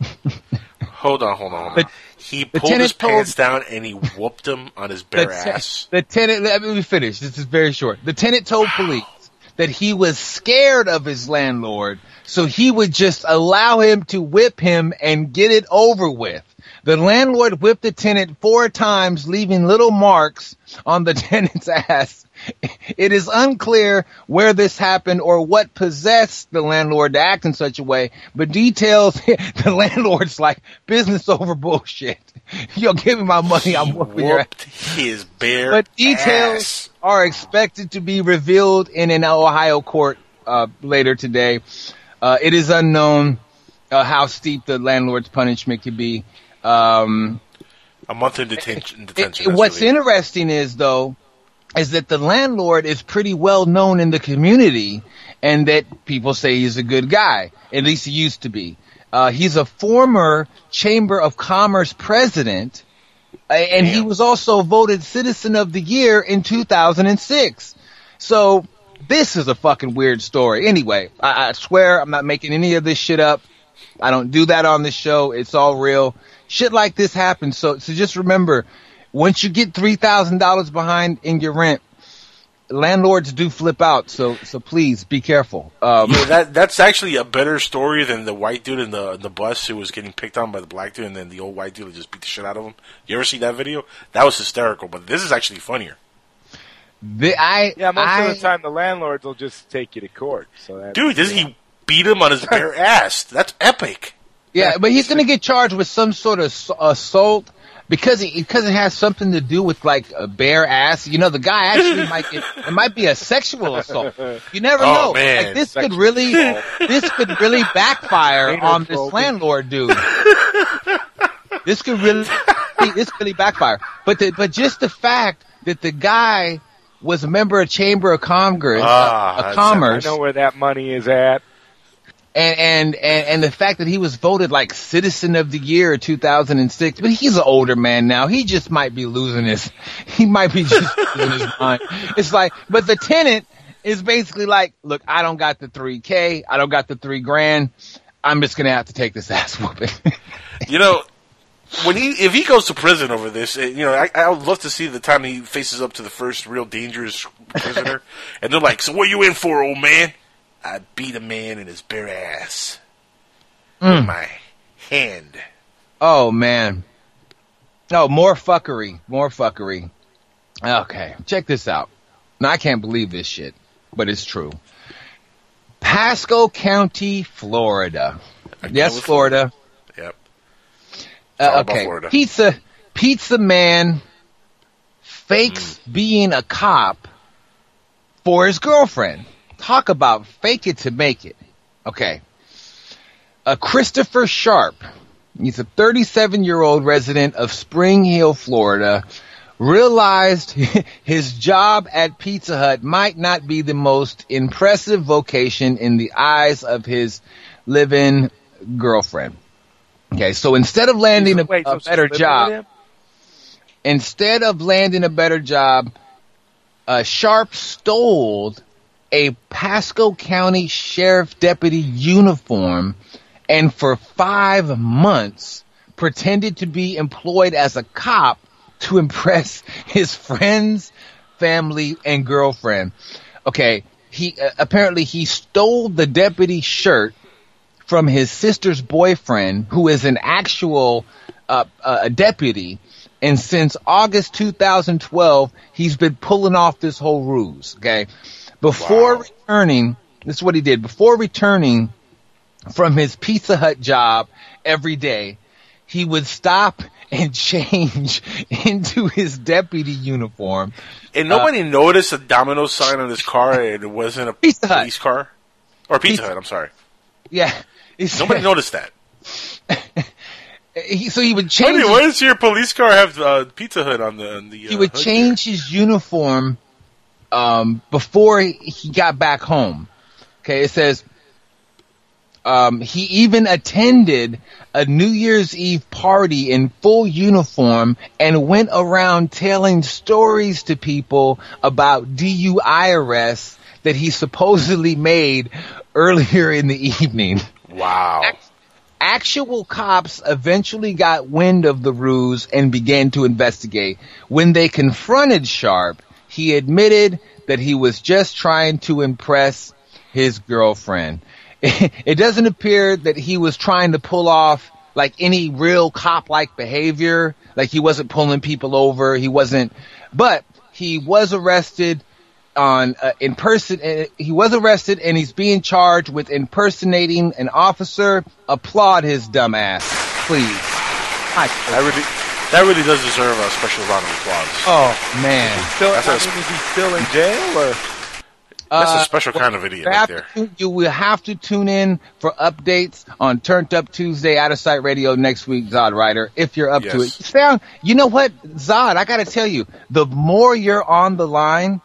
Hold on, hold on, hold on. He pulled his told- pants down and he whooped him on his bare the, ass. the tenant, let me finish. This is very short. The tenant told police that he was scared of his landlord, so he would just allow him to whip him and get it over with. The landlord whipped the tenant four times, leaving little marks on the tenant's ass. It is unclear where this happened or what possessed the landlord to act in such a way, but details, the landlord's like, business over bullshit. Yo, give me my money, I'm whooping your ass. His bare But details ass. are expected to be revealed in an Ohio court uh, later today. Uh, it is unknown uh, how steep the landlord's punishment could be. Um, A month in detention. detention it- what's interesting is though, is that the landlord is pretty well known in the community, and that people say he's a good guy. At least he used to be. Uh, he's a former Chamber of Commerce president, and he was also voted Citizen of the Year in 2006. So this is a fucking weird story. Anyway, I, I swear I'm not making any of this shit up. I don't do that on this show. It's all real. Shit like this happens. So, so just remember, once you get three thousand dollars behind in your rent, landlords do flip out. So, so please be careful. Um, yeah, that that's actually a better story than the white dude in the in the bus who was getting picked on by the black dude, and then the old white dude just beat the shit out of him. You ever see that video? That was hysterical. But this is actually funnier. the, I, Yeah, most I, of the time the landlords will just take you to court. So that, Dude, doesn't he beat him on his bare ass? That's epic. Yeah, but he's going to get charged with some sort of assault because it, because it has something to do with like a bare ass. You know, the guy actually might get it might be a sexual assault. You never Oh, know. man. Like this could really assault. this could really backfire Anal on this landlord dude. this could really this could really backfire. But the, but just the fact that the guy was a member of Chamber of Congress, Ah, uh, that's- of Commerce, I know where that money is at. And, and and and the fact that he was voted like citizen of the year 2006 but he's an older man now. He just might be losing his he might be just losing his mind. It's like but the tenant is basically like look i don't got the 3k i don't got the 3 grand. I'm just gonna have to take this ass whooping. You know, when he if he goes to prison over this, eh, you know, I, I would love to see the time he faces up to the first real dangerous prisoner, and they're like, "So what you in for, old man?" I beat a man in his bare ass with my hand. oh man No, more fuckery more fuckery okay check this out now i can't believe this shit but it's true pasco county florida yes florida Yep. Uh, okay. Florida. Pizza Pizza Man fakes being a cop for his girlfriend. Talk about fake it to make it. Okay. Uh, Christopher Sharp. He's a 37 year old resident of Spring Hill, Florida. Realized his job at Pizza Hut might not be the most impressive vocation in the eyes of his living girlfriend. Okay, so instead of landing a, a better job, instead of landing a better job, uh, Sharp stole a Pasco County Sheriff Deputy uniform and for five months pretended to be employed as a cop to impress his friends, family, and girlfriend. Okay, he uh, apparently he stole the deputy shirt from his sister's boyfriend, who is an actual uh, uh, deputy, and since August 2012, he's been pulling off this whole ruse. Okay, before returning, this is what he did. Before returning from his Pizza Hut job every day, he would stop and change into his deputy uniform. And nobody noticed a domino sign on his car, and it wasn't a Pizza Hut. police car or Pizza, Pizza- Hut. I'm sorry. Yeah, Nobody noticed that. He, so he would change. do- why does your police car have uh, Pizza Hut on the? On the uh, he would hood change his uniform um, before he- got back home. Okay, it says Um, he even attended a New Year's Eve party in full uniform and went around telling stories to people about DUI arrests that he supposedly made earlier in the evening. Wow. Actual cops eventually got wind of the ruse and began to investigate. When they confronted Sharp, he admitted that he was just trying to impress his girlfriend. It doesn't appear that he was trying to pull off like any real cop-like behavior. Like he wasn't pulling people over. He wasn't, but he was arrested on uh, in person. Uh, he was arrested and he's being charged with impersonating an officer. Applaud his dumb ass, please. That really, that really does deserve a special round of applause. Oh man, Still, That's I a- mean, is he still in jail or? That's Uh, a special kind of idiot You right there. to- you will have to tune in for updates on Turned Up Tuesday Outtasite radio next week, Zod Rider, if you're up to it. Sound, you know what, Zod, I gotta tell you, the more you're on the line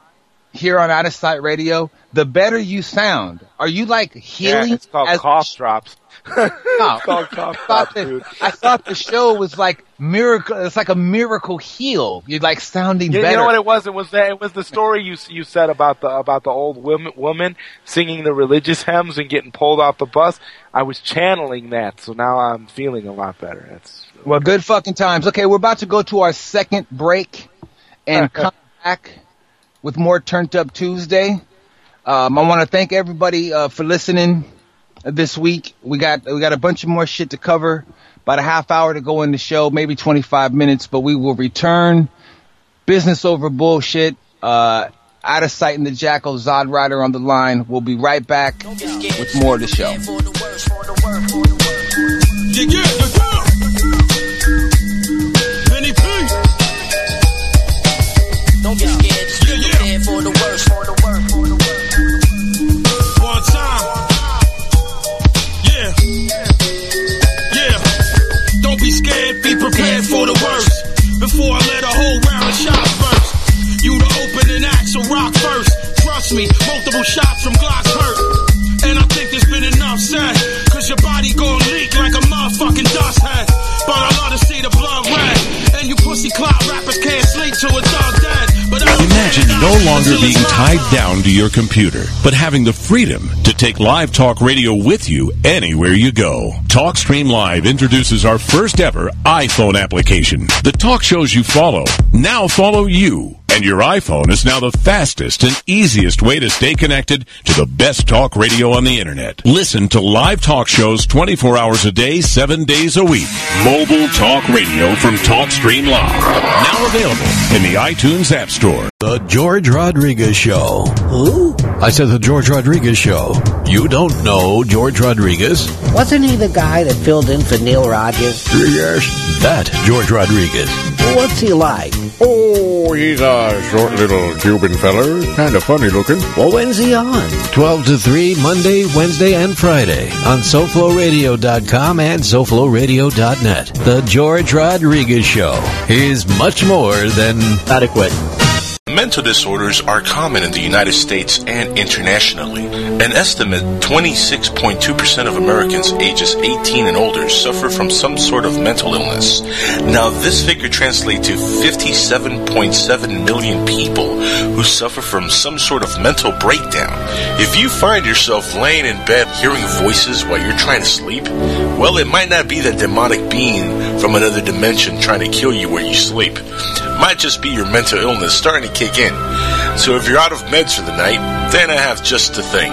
here on Outtasite radio, the better you sound. Are you like healing? Yeah, it's called as- cough drops. No. Called cough I thought, drops, that, dude. I thought the show was like miracle. It's like a miracle heal. You're like sounding You, better. you know what it was? It was that it was the story you you said about the about the old woman woman singing the religious hymns and getting pulled off the bus. I was channeling that, so now I'm feeling a lot better. That's Well, good fucking times. Okay, we're about to go to our second break and come back with more Turned Up Tuesday. Um, I want to thank everybody uh, for listening this week. We got we got a bunch of more shit to cover. About a half hour to go in the show, maybe 25 minutes, but we will return. Business over bullshit. Uh, Outtasite in the jackal. Zod Rider on the line. We'll be right back with more of the show. Yeah, yeah. Me, multiple shots from Glocks hurt. And I think there's been enough said. Cause your body gon' leak like a motherfucking dust head. But I love to see the blood red. And you pussy clout rappers can't sleep till it's all dead. But I Imagine no longer being tied down to your computer, but having the freedom to take live talk radio with you anywhere you go. TalkStream Live introduces our first ever iPhone application. The talk shows you follow now follow you. And your iPhone is now the fastest and easiest way to stay connected to the best talk radio on the internet. Listen to live talk shows 24 hours a day, 7 days a week. Mobile talk radio from TalkStream Live. Now available in the iTunes App Store. The George Rodriguez Show. Who? I said the George Rodriguez Show. You don't know George Rodriguez? Wasn't he the guy that filled in for Neil Rogers? Yes. That George Rodriguez. What's he like? Oh, he's a short little Cuban feller. Kind of funny looking. Well, when's he on? 12 to 3, Monday, Wednesday, and Friday on SoFloRadio.com and SoFloRadio.net. The George Rodriguez Show is much more than adequate. Mental disorders are common in the United States and internationally. An estimate 26.2% of Americans ages 18 and older suffer from some sort of mental illness. Now, this figure translates to 57.7 million people who suffer from some sort of mental breakdown. If you find yourself laying in bed hearing voices while you're trying to sleep, well, it might not be that demonic being from another dimension trying to kill you where you sleep. Might just be your mental illness starting to kick in. So if you're out of meds for the night, then I have just the thing.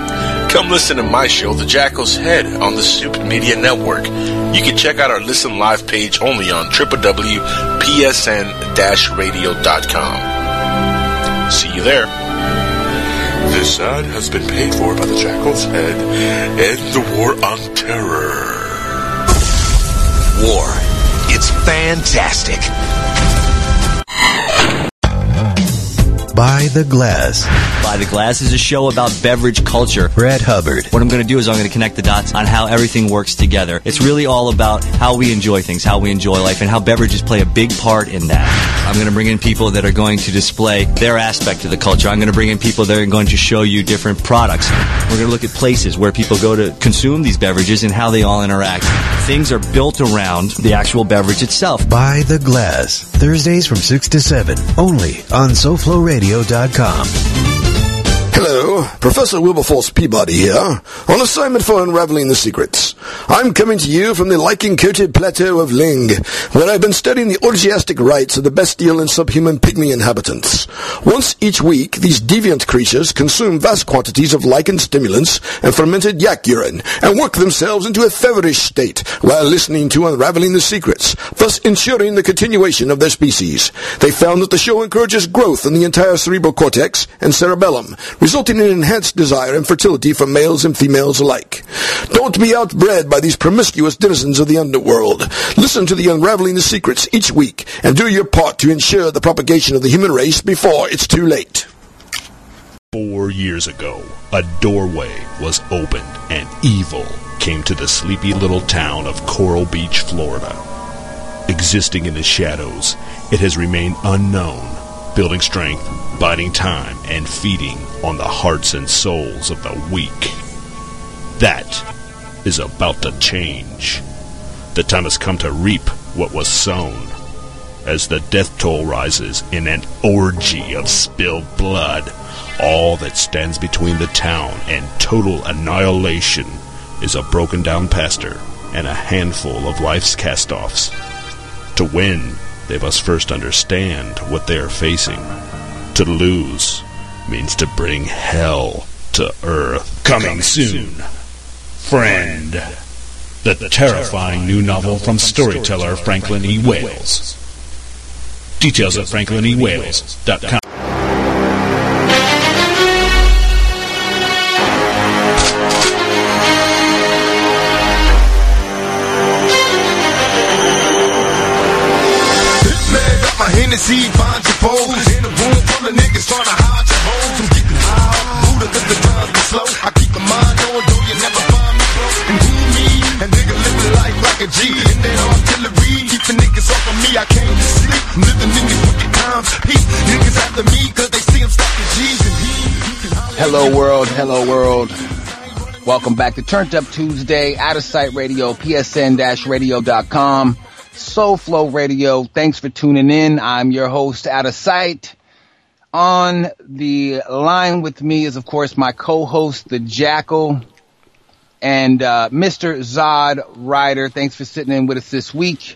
Come listen to my show, The Jackal's Head, on the Soup Media Network. You can check out our listen live page only on www.psn-radio.com. See you there. This ad has been paid for by The Jackal's Head and the War on Terror. War. It's fantastic. By the Glass. By the Glass is a show about beverage culture. Brad Hubbard. What I'm going to do is I'm going to connect the dots on how everything works together. It's really all about how we enjoy things, how we enjoy life, and how beverages play a big part in that. I'm going to bring in people that are going to display their aspect of the culture. I'm going to bring in people that are going to show you different products. We're going to look at places where people go to consume these beverages and how they all interact. Things are built around the actual beverage itself. By the Glass. Thursdays from 6 to 7. Only on SoFloRadio.com. Hello, Professor Wilberforce Peabody here, on assignment for unraveling the secrets. I'm coming to you from the lichen-coated plateau of Leng, where I've been studying the orgiastic rites of the bestial and subhuman pygmy inhabitants. Once each week, these deviant creatures consume vast quantities of lichen stimulants and fermented yak urine, and work themselves into a feverish state while listening to Unraveling the Secrets, thus ensuring the continuation of their species. They found that the show encourages growth in the entire cerebral cortex and cerebellum, resulting in enhanced desire and fertility for males and females alike. Don't be outbred by these promiscuous denizens of the underworld. Listen to the Unraveling the Secrets each week and do your part to ensure the propagation of the human race before it's too late. Four years ago, a doorway was opened and evil came to the sleepy little town of Coral Beach, Florida. Existing in the shadows, it has remained unknown, building strength, biding time, and feeding on the hearts and souls of the weak. That is about to change. The time has come to reap what was sown. As the death toll rises in an orgy of spilled blood, all that stands between the town and total annihilation is a broken down pastor and a handful of life's cast offs. To win, they must first understand what they are facing. To lose means to bring hell to earth. Coming soon. Friend. The terrifying new novel from storyteller Franklin E. Wales. Details at franklinewales.com. Hennessy, find your pole. In a room full of niggas trying to hide your hoes. I'm getting high, Buddha, cause the times be slow. I keep my mind on, though you never find me broke. And who me? And nigga living life like a G. And that artillery, keeping niggas off of me. I came to sleep, I'm living in these wicked times. Peace, niggas after me, cause they see I'm stacking G's. And he Hello, world. Hello, world. Welcome back to Turned Up Tuesday, Outtasite Radio, psn-radio.com, SoFlo Radio. Thanks for tuning in. I'm your host, Outtasite. On the line with me is, of course, my co-host, the Jackal, and uh, Mr. Zod Rider. Thanks for sitting in with us this week.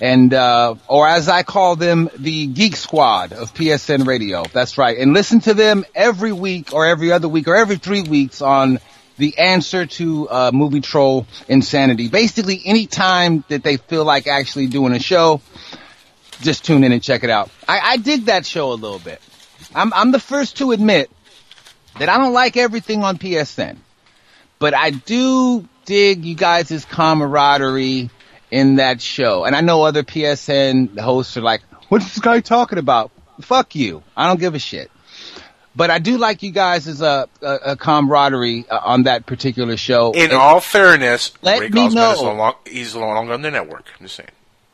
And, uh, or as I call them, the Geek Squad of PSN Radio. That's right. And listen to them every week or every other week or every three weeks on the answer to uh, movie troll insanity. Basically, any time that they feel like actually doing a show, just tune in and check it out. I, I dig that show a little bit. I'm, I'm the first to admit that I don't like everything on PSN, but I do dig you guys' camaraderie in that show. And I know other PSN hosts are like, what's this guy talking about? Fuck you. I don't give a shit. But I do like you guys as a, camaraderie uh, on that particular show. In And all fairness, Let Ray me Gosman know. is no long, he's no longer on the network. I'm just saying.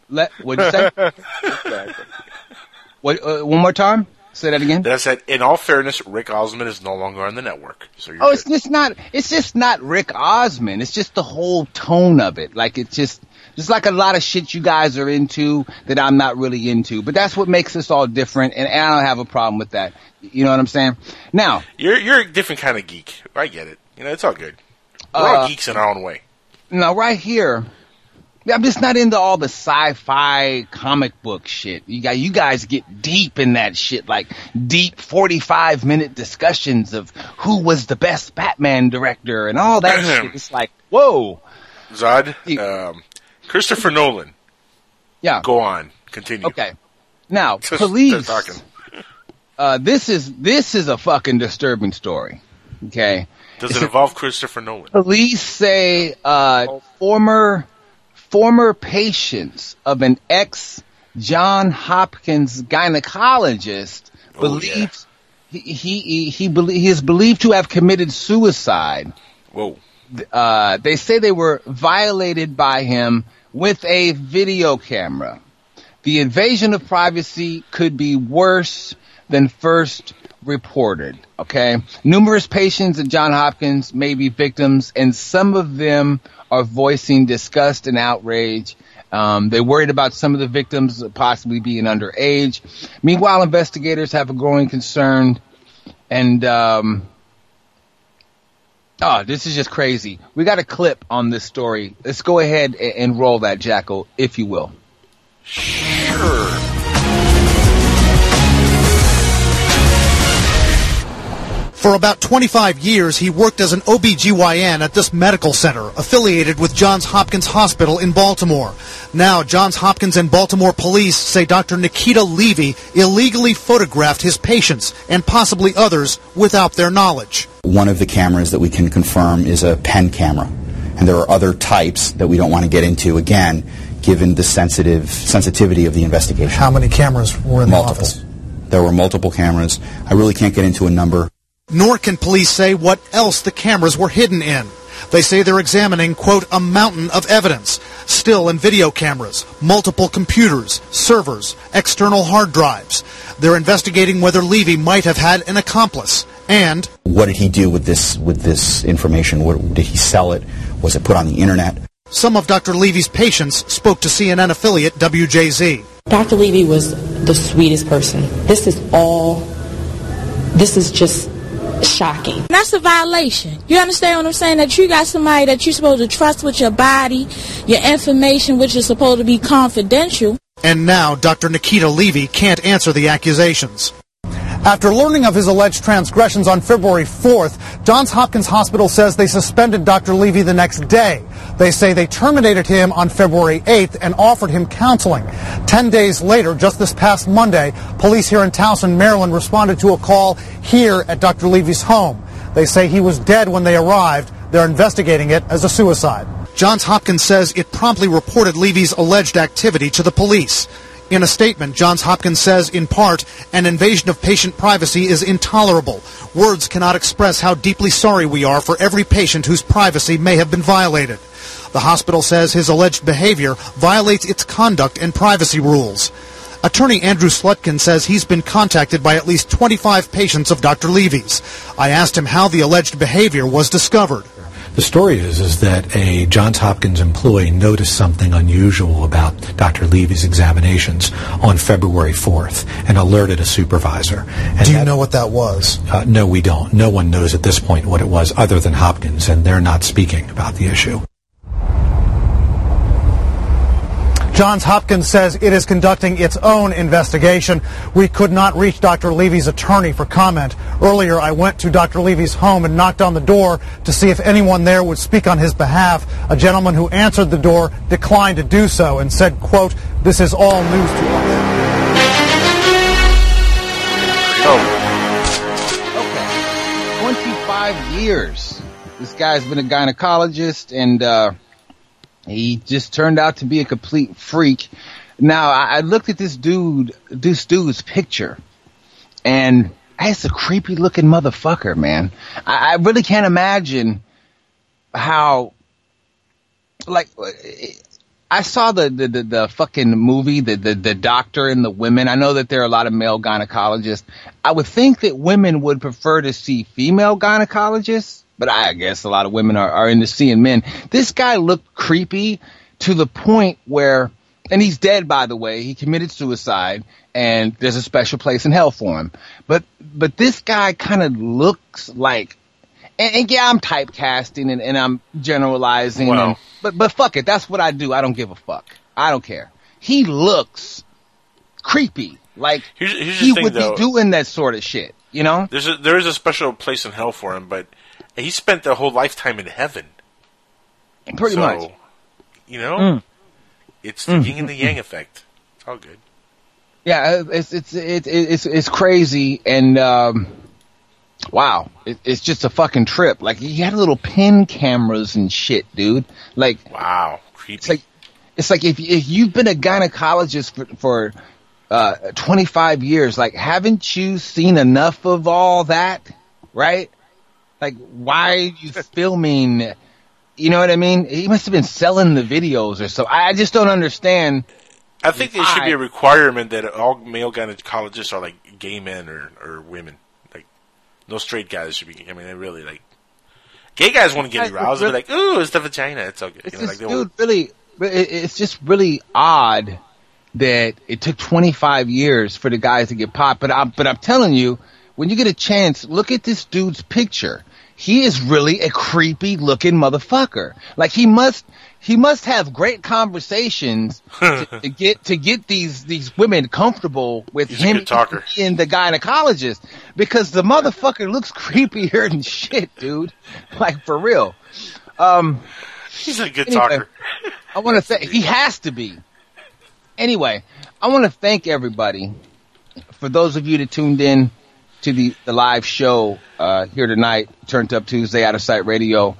let, what'd you say? what, uh, one more time? Say that again. Then I said, in all fairness, Rick Osmond is no longer on the network. So you're Oh, it's just not. It's just not Rick Osmond. It's just the whole tone of it. Like it's just, just like a lot of shit you guys are into that I'm not really into. But that's what makes us all different, and, I don't have a problem with that. You know what I'm saying? Now, You're you're a different kind of geek. I get it. You know, it's all good. We're all Uh, geeks in our own way. now right here, I'm just not into all the sci-fi comic book shit. You got you guys get deep in that shit, like deep 45 minute discussions of who was the best Batman director and all that shit. It's like, whoa. Zod, um, Christopher Nolan. Yeah. Go on. Continue. Okay. Now, Just- police. talking. Uh, this is this is a fucking disturbing story. Okay. Does It's it a- involve Christopher Nolan? Police say uh, former former patients of an ex John Hopkins gynecologist Oh, believes he he he, belie- he is believed to have committed suicide. Whoa. Uh, they say they were violated by him with a video camera. The invasion of privacy could be worse than first reported. Okay. Numerous patients at John Hopkins may be victims and some of them are voicing disgust and outrage. Um, they're worried about some of the victims possibly being underage. Meanwhile, investigators have a growing concern and, um, Oh, this is just crazy. We got a clip on this story. Let's go ahead and roll that, Jackal, if you will. Sure. For about 25 years, he worked as an OBGYN at this medical center, affiliated with Johns Hopkins Hospital in Baltimore. Now, Johns Hopkins and Baltimore police say Dr. Nikita Levy illegally photographed his patients and possibly others without their knowledge. One of the cameras that we can confirm is a pen camera. And there are other types that we don't want to get into, again, given the sensitive sensitivity of the investigation. How many cameras were in multiple. the office? There were multiple cameras. I really can't get into a number. Nor can police say what else the cameras were hidden in. They say they're examining, quote, a mountain of evidence. Still and video cameras, multiple computers, servers, external hard drives. They're investigating whether Levy might have had an accomplice. And What did he do with this with this information? What, did he sell it? Was it put on the internet? some of Dr. Levy's patients spoke to CNN affiliate WJZ. Dr. Levy was the sweetest person. This is all, this is just shocking. That's a violation. You understand what I'm saying? That you got somebody that you're supposed to trust with your body, your information, which is supposed to be confidential. And now Dr. Nikita Levy can't answer the accusations. After learning of his alleged transgressions on February 4th, Johns Hopkins Hospital says they suspended Dr. Levy the next day. They say they terminated him on February 8th and offered him counseling. Ten days later, just this past Monday, police here in Towson, Maryland responded to a call here at Dr. Levy's home. They say he was dead when they arrived. They're investigating it as a suicide. Johns Hopkins says it promptly reported Levy's alleged activity to the police. In a statement, Johns Hopkins says, in part, an invasion of patient privacy is intolerable. Words cannot express how deeply sorry we are for every patient whose privacy may have been violated. The hospital says his alleged behavior violates its conduct and privacy rules. Attorney Andrew Slutkin says he's been contacted by at least 25 patients of Dr. Levy's. I asked him how the alleged behavior was discovered. The story is is that a Johns Hopkins employee noticed something unusual about Dr. Levy's examinations on February 4th and alerted a supervisor. And Do you know what that was? Uh, no, we don't. No one knows at this point what it was other than Hopkins, and they're not speaking about the issue. Johns Hopkins says it is conducting its own investigation. We could not reach Dr. Levy's attorney for comment. Earlier, I went to Dr. Levy's home and knocked on the door to see if anyone there would speak on his behalf. A gentleman who answered the door declined to do so and said, quote, this is all news to us. Oh. Okay. 25 years. This guy's been a gynecologist and, uh, he just turned out to be a complete freak. Now, I, I looked at this dude, this dude's picture and that's a creepy looking motherfucker, man. I, I really can't imagine how, like, I saw the, the, the, the fucking movie, the, the, the doctor and the women. I know that there are a lot of male gynecologists. I would think that women would prefer to see female gynecologists, but I guess a lot of women are, are into seeing men. This guy looked creepy to the point where, and he's dead by the way, he committed suicide and there's a special place in hell for him. But, but this guy kind of looks like and, and yeah, I'm typecasting and, and I'm generalizing. Well. and, but but fuck it, that's what I do. I don't give a fuck. I don't care. He looks creepy, like Here's- here's he thing, would though. be doing that sort of shit. You know? There's a, there is a special place in hell for him, but he spent their whole lifetime in heaven. Pretty So, much. You know, Mm. it's the Mm. yin and the yang effect. It's all good. Yeah, it's it's it's it's it's crazy and um wow, it, it's just a fucking trip. Like he had little pin cameras and shit, dude. Like wow, creepy. It's like it's like if if you've been a gynecologist for, for uh, 25 years. Like, haven't you seen enough of all that? Right? Like, why are you filming? You know what I mean? He must have been selling the videos or so. I just don't understand. I think there should be a requirement that all male gynecologists are like gay men or, or women. Like, no straight guys should be. I mean, they really like. Gay guys want to get aroused. They're like, "Ooh, it's the vagina. It's okay." It's You know, like just, they dude, really, it's just really odd that it took 25 years for the guys to get popped. But I'm, but I'm telling you, when you get a chance, look at this dude's picture. He is really a creepy looking motherfucker. Like he must, he must have great conversations to, to get to get these these women comfortable with He's him in the gynecologist because the motherfucker looks creepier than shit, dude. Like for real. Um, He's a good anyway, talker. I want to say He has to be. Anyway, I want to thank everybody for those of you that tuned in to the, the live show uh, here tonight, Turned Up Tuesday, Outtasite Radio.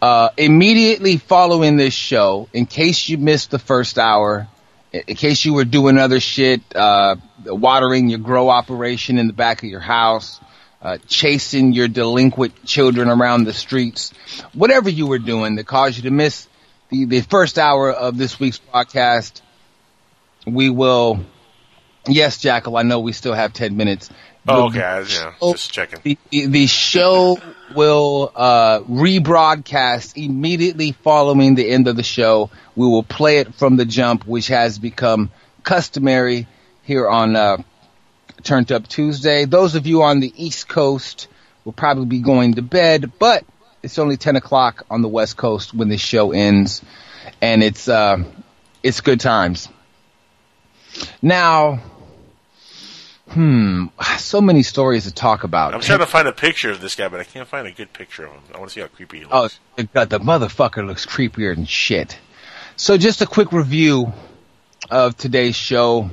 Uh, immediately following this show, in case you missed the first hour, in case you were doing other shit, uh, watering your grow operation in the back of your house, uh, chasing your delinquent children around the streets, whatever you were doing that caused you to miss the, the first hour of this week's podcast, we will, yes, Jackal, I know we still have 10 minutes. Oh, okay, I, yeah, just checking. the, the, the show will uh, rebroadcast immediately following the end of the show. We will play it from the jump, which has become customary here on uh, Turned Up Tuesday. Those of you on the East Coast will probably be going to bed, but it's only 10 o'clock on the West Coast when this show ends, and it's uh, it's good times. Now, hmm, so many stories to talk about. I'm trying to find a picture of this guy, but I can't find a good picture of him. I want to see how creepy he looks. Oh, God, the motherfucker looks creepier than shit. So just a quick review of today's show.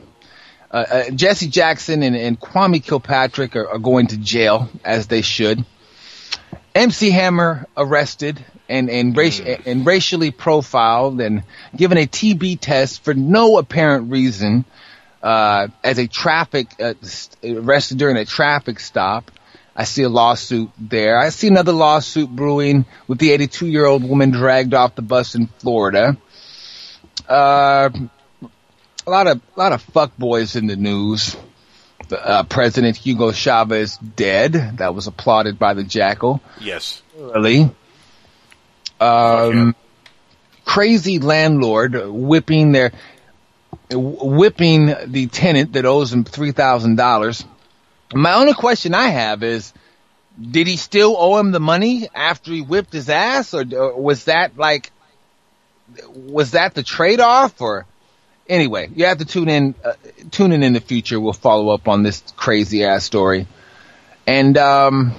Uh, uh, Jesse Jackson and, and Kwame Kilpatrick are, are going to jail, as they should. MC Hammer arrested and, and, raci- and racially profiled and given a TB test for no apparent reason uh, as a traffic uh, arrested during a traffic stop. I see a lawsuit there. I see another lawsuit brewing with the 82 year old woman dragged off the bus in Florida. Uh, a lot of a lot of fuckboys in the news. Uh, President Hugo Chavez dead. That was applauded by the Jackal. Yes. Really? Um, crazy landlord whipping their whipping the tenant that owes him three thousand dollars. My only question I have is, did he still owe him the money after he whipped his ass, or, was that like, was that the trade off, or? Anyway, you have to tune in. Uh, tune in in the future. We'll follow up on this crazy ass story, and um,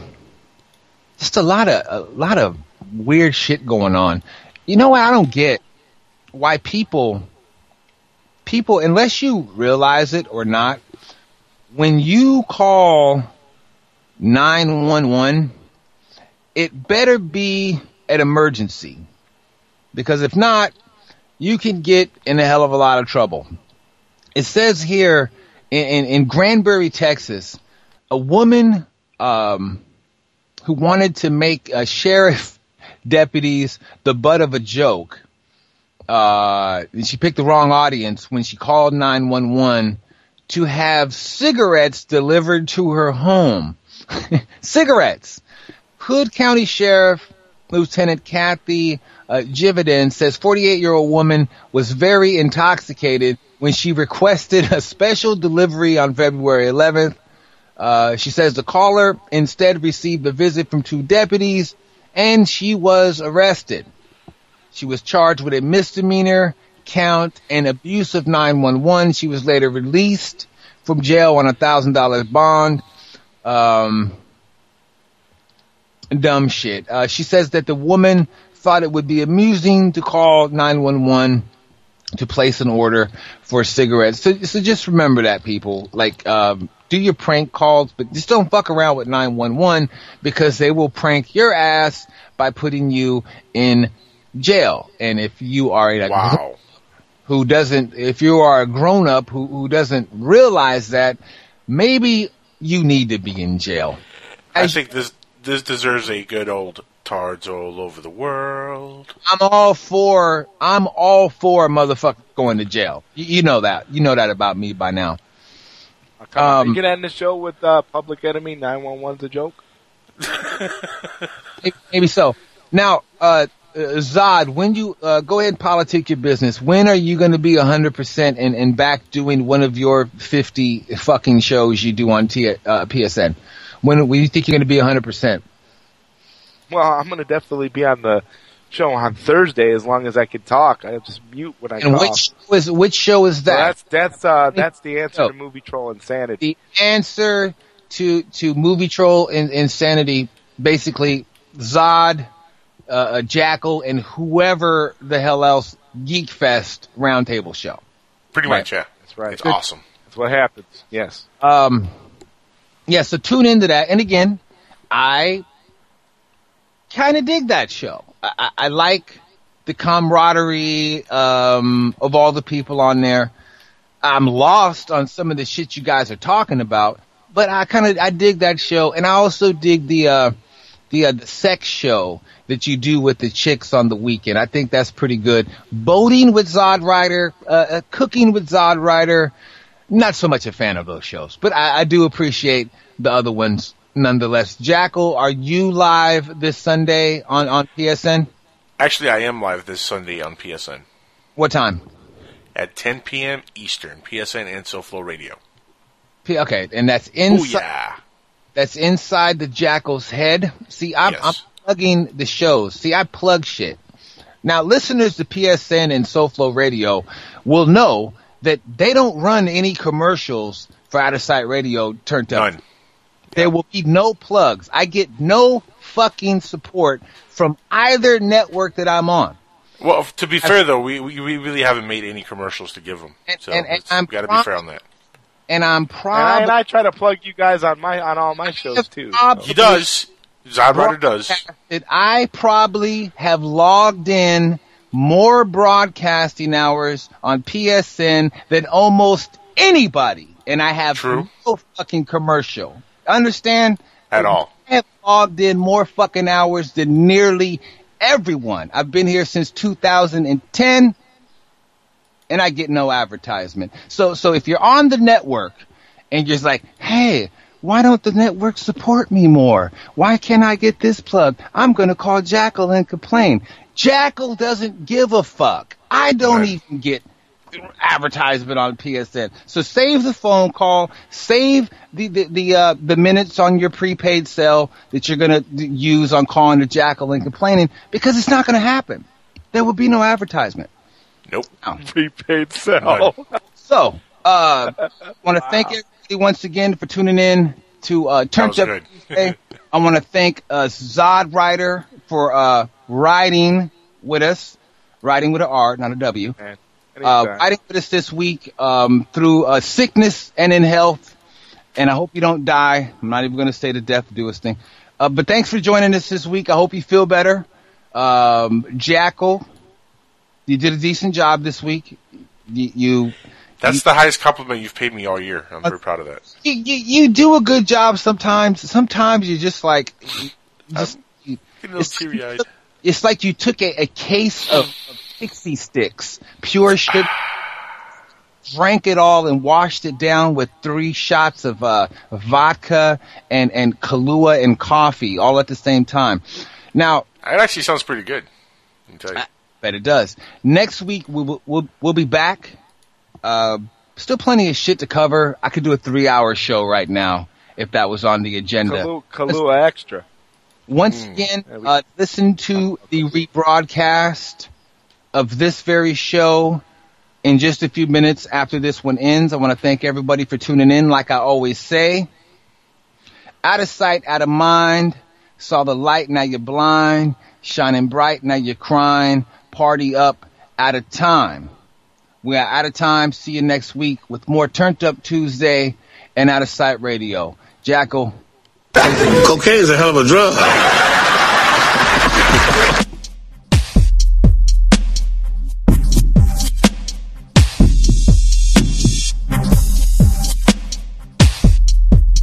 just a lot of a lot of weird shit going on. You know what? I don't get why people people unless you realize it or not when you call 911 it better be an emergency because if not you can get in a hell of a lot of trouble it says here in, in, in Granbury, Texas, a woman um, who wanted to make uh, sheriff deputies the butt of a joke. Uh, she picked the wrong audience when she called 911 to have cigarettes delivered to her home. cigarettes. Hood County Sheriff Lieutenant Kathy uh, Jividen says 48 year old woman was very intoxicated when she requested a special delivery on February 11th. Uh, she says the caller instead received a visit from two deputies and she was arrested. She was charged with a misdemeanor count and abuse of 911. She was later released from jail on a thousand dollar bond. Um, dumb shit. Uh, she says that the woman thought it would be amusing to call 911 to place an order for cigarettes. So, so just remember that, people. Like, um, do your prank calls, but just don't fuck around with 911 because they will prank your ass by putting you in jail. And if you are a Wow. who doesn't, if you are a grown up who, who doesn't realize that, maybe you need to be in jail. I think this this deserves a good old tards all over the world. I'm all for, I'm all for a motherfucker going to jail. You, you know that. You know that about me by now. Um, you can end the show with uh, Public Enemy 911's a joke. Maybe- Maybe so. Now, uh, Zod, when you uh, go ahead and politic your business, when are you going to be 100% and, and back doing one of your 50 fucking shows you do on T- uh, PSN? When, when do you think you're going to be 100%? Well, I'm going to definitely be on the show on Thursday as long as I can talk. I just mute when I And talk. which show is, which show is So that? that's that's uh that's the answer Oh. to movie troll insanity. the answer to to movie troll and insanity basically Zod, uh, Jackal, and whoever the hell else Geek Fest roundtable show. Pretty Right. much, yeah. That's right. It's awesome. That's what happens. Yes. Um, yeah, so tune into that. And again, I kind of dig that show. I, I, I like the camaraderie um, of all the people on there. I'm lost on some of the shit you guys are talking about, but I kind of I dig that show, and I also dig the uh, the uh, the sex show that you do with the chicks on the weekend. I think that's pretty good. Boating with Zod Rider, uh, uh, cooking with Zod Rider. Not so much a fan of those shows, but I, I do appreciate the other ones nonetheless. Jackal, are you live this Sunday on on PSN? Actually, I am live this Sunday on PSN What time? at 10 p.m. Eastern. PSN and SoFlo Radio. P- okay, and that's inside. Booyah. That's inside the Jackal's head. See, I'm, I'm plugging the shows. See, I plug shit. Now, listeners to PSN and SoFlo Radio will know that they don't run any commercials for Outtasite Radio turned up. There will be no plugs. I get no fucking support from either network that I'm on. Well, to be fair though, we, we really haven't made any commercials to give them, so and- and it's I'm got to be fair on that. And I'm And I, proud. and I try to plug you guys on my on all my shows too. He does. Zodrider does. that I probably have logged in more broadcasting hours on PSN than almost anybody, and I have no fucking commercial. Understand? At all. I have logged in more fucking hours than nearly everyone. I've been here since 2010, and I get no advertisement. So, so if you're on the network and you're just like, hey, why don't the network support me more? Why can't I get this plug? I'm going to call Jackal and complain. Jackal doesn't give a fuck. I don't even get advertisement on PSN. So save the phone call, save the the the, uh, the minutes on your prepaid cell that you're going to use on calling the Jackal and complaining because it's not going to happen. There will be no advertisement. Nope. Prepaid cell. So, uh, want to thank everybody once again for tuning in to uh, Turned Up. Tuesday. I want to thank uh, Zod Rider for uh, riding with us, riding with an R, not a W. Uh, Anytime. riding with us this week um, through uh, sickness and in health. And I hope you don't die. I'm not even going to say the death do its thing. Uh, but thanks for joining us this week. I hope you feel better. Um, Jackal, you did a decent job this week. You, you That's the highest compliment you've paid me all year. I'm very proud of that. you, you, you do a good job sometimes. Sometimes you just like, just, you, a it's like you took a, a case of, of pixie sticks, pure sugar, drank it all and washed it down with three shots of uh, vodka and, and Kahlua and coffee all at the same time. Now, It actually sounds pretty good. I you. Bet it does. Next week we will we'll, we'll be back. Uh, still plenty of shit to cover. I could do a three hour show right now if that was on the agenda. Kahlua, Kahlua extra. Once again, uh, listen to the rebroadcast of this very show in just a few minutes after this one ends. I want to thank everybody for tuning in. Like I always say, out of sight, out of mind. Saw the light, now you're blind. Shining bright, now you're crying. Party up, out of time. We are out of time. See you next week with more Turned Up Tuesday and Outtasite Radio. Jackal. Cocaine is a hell of a drug.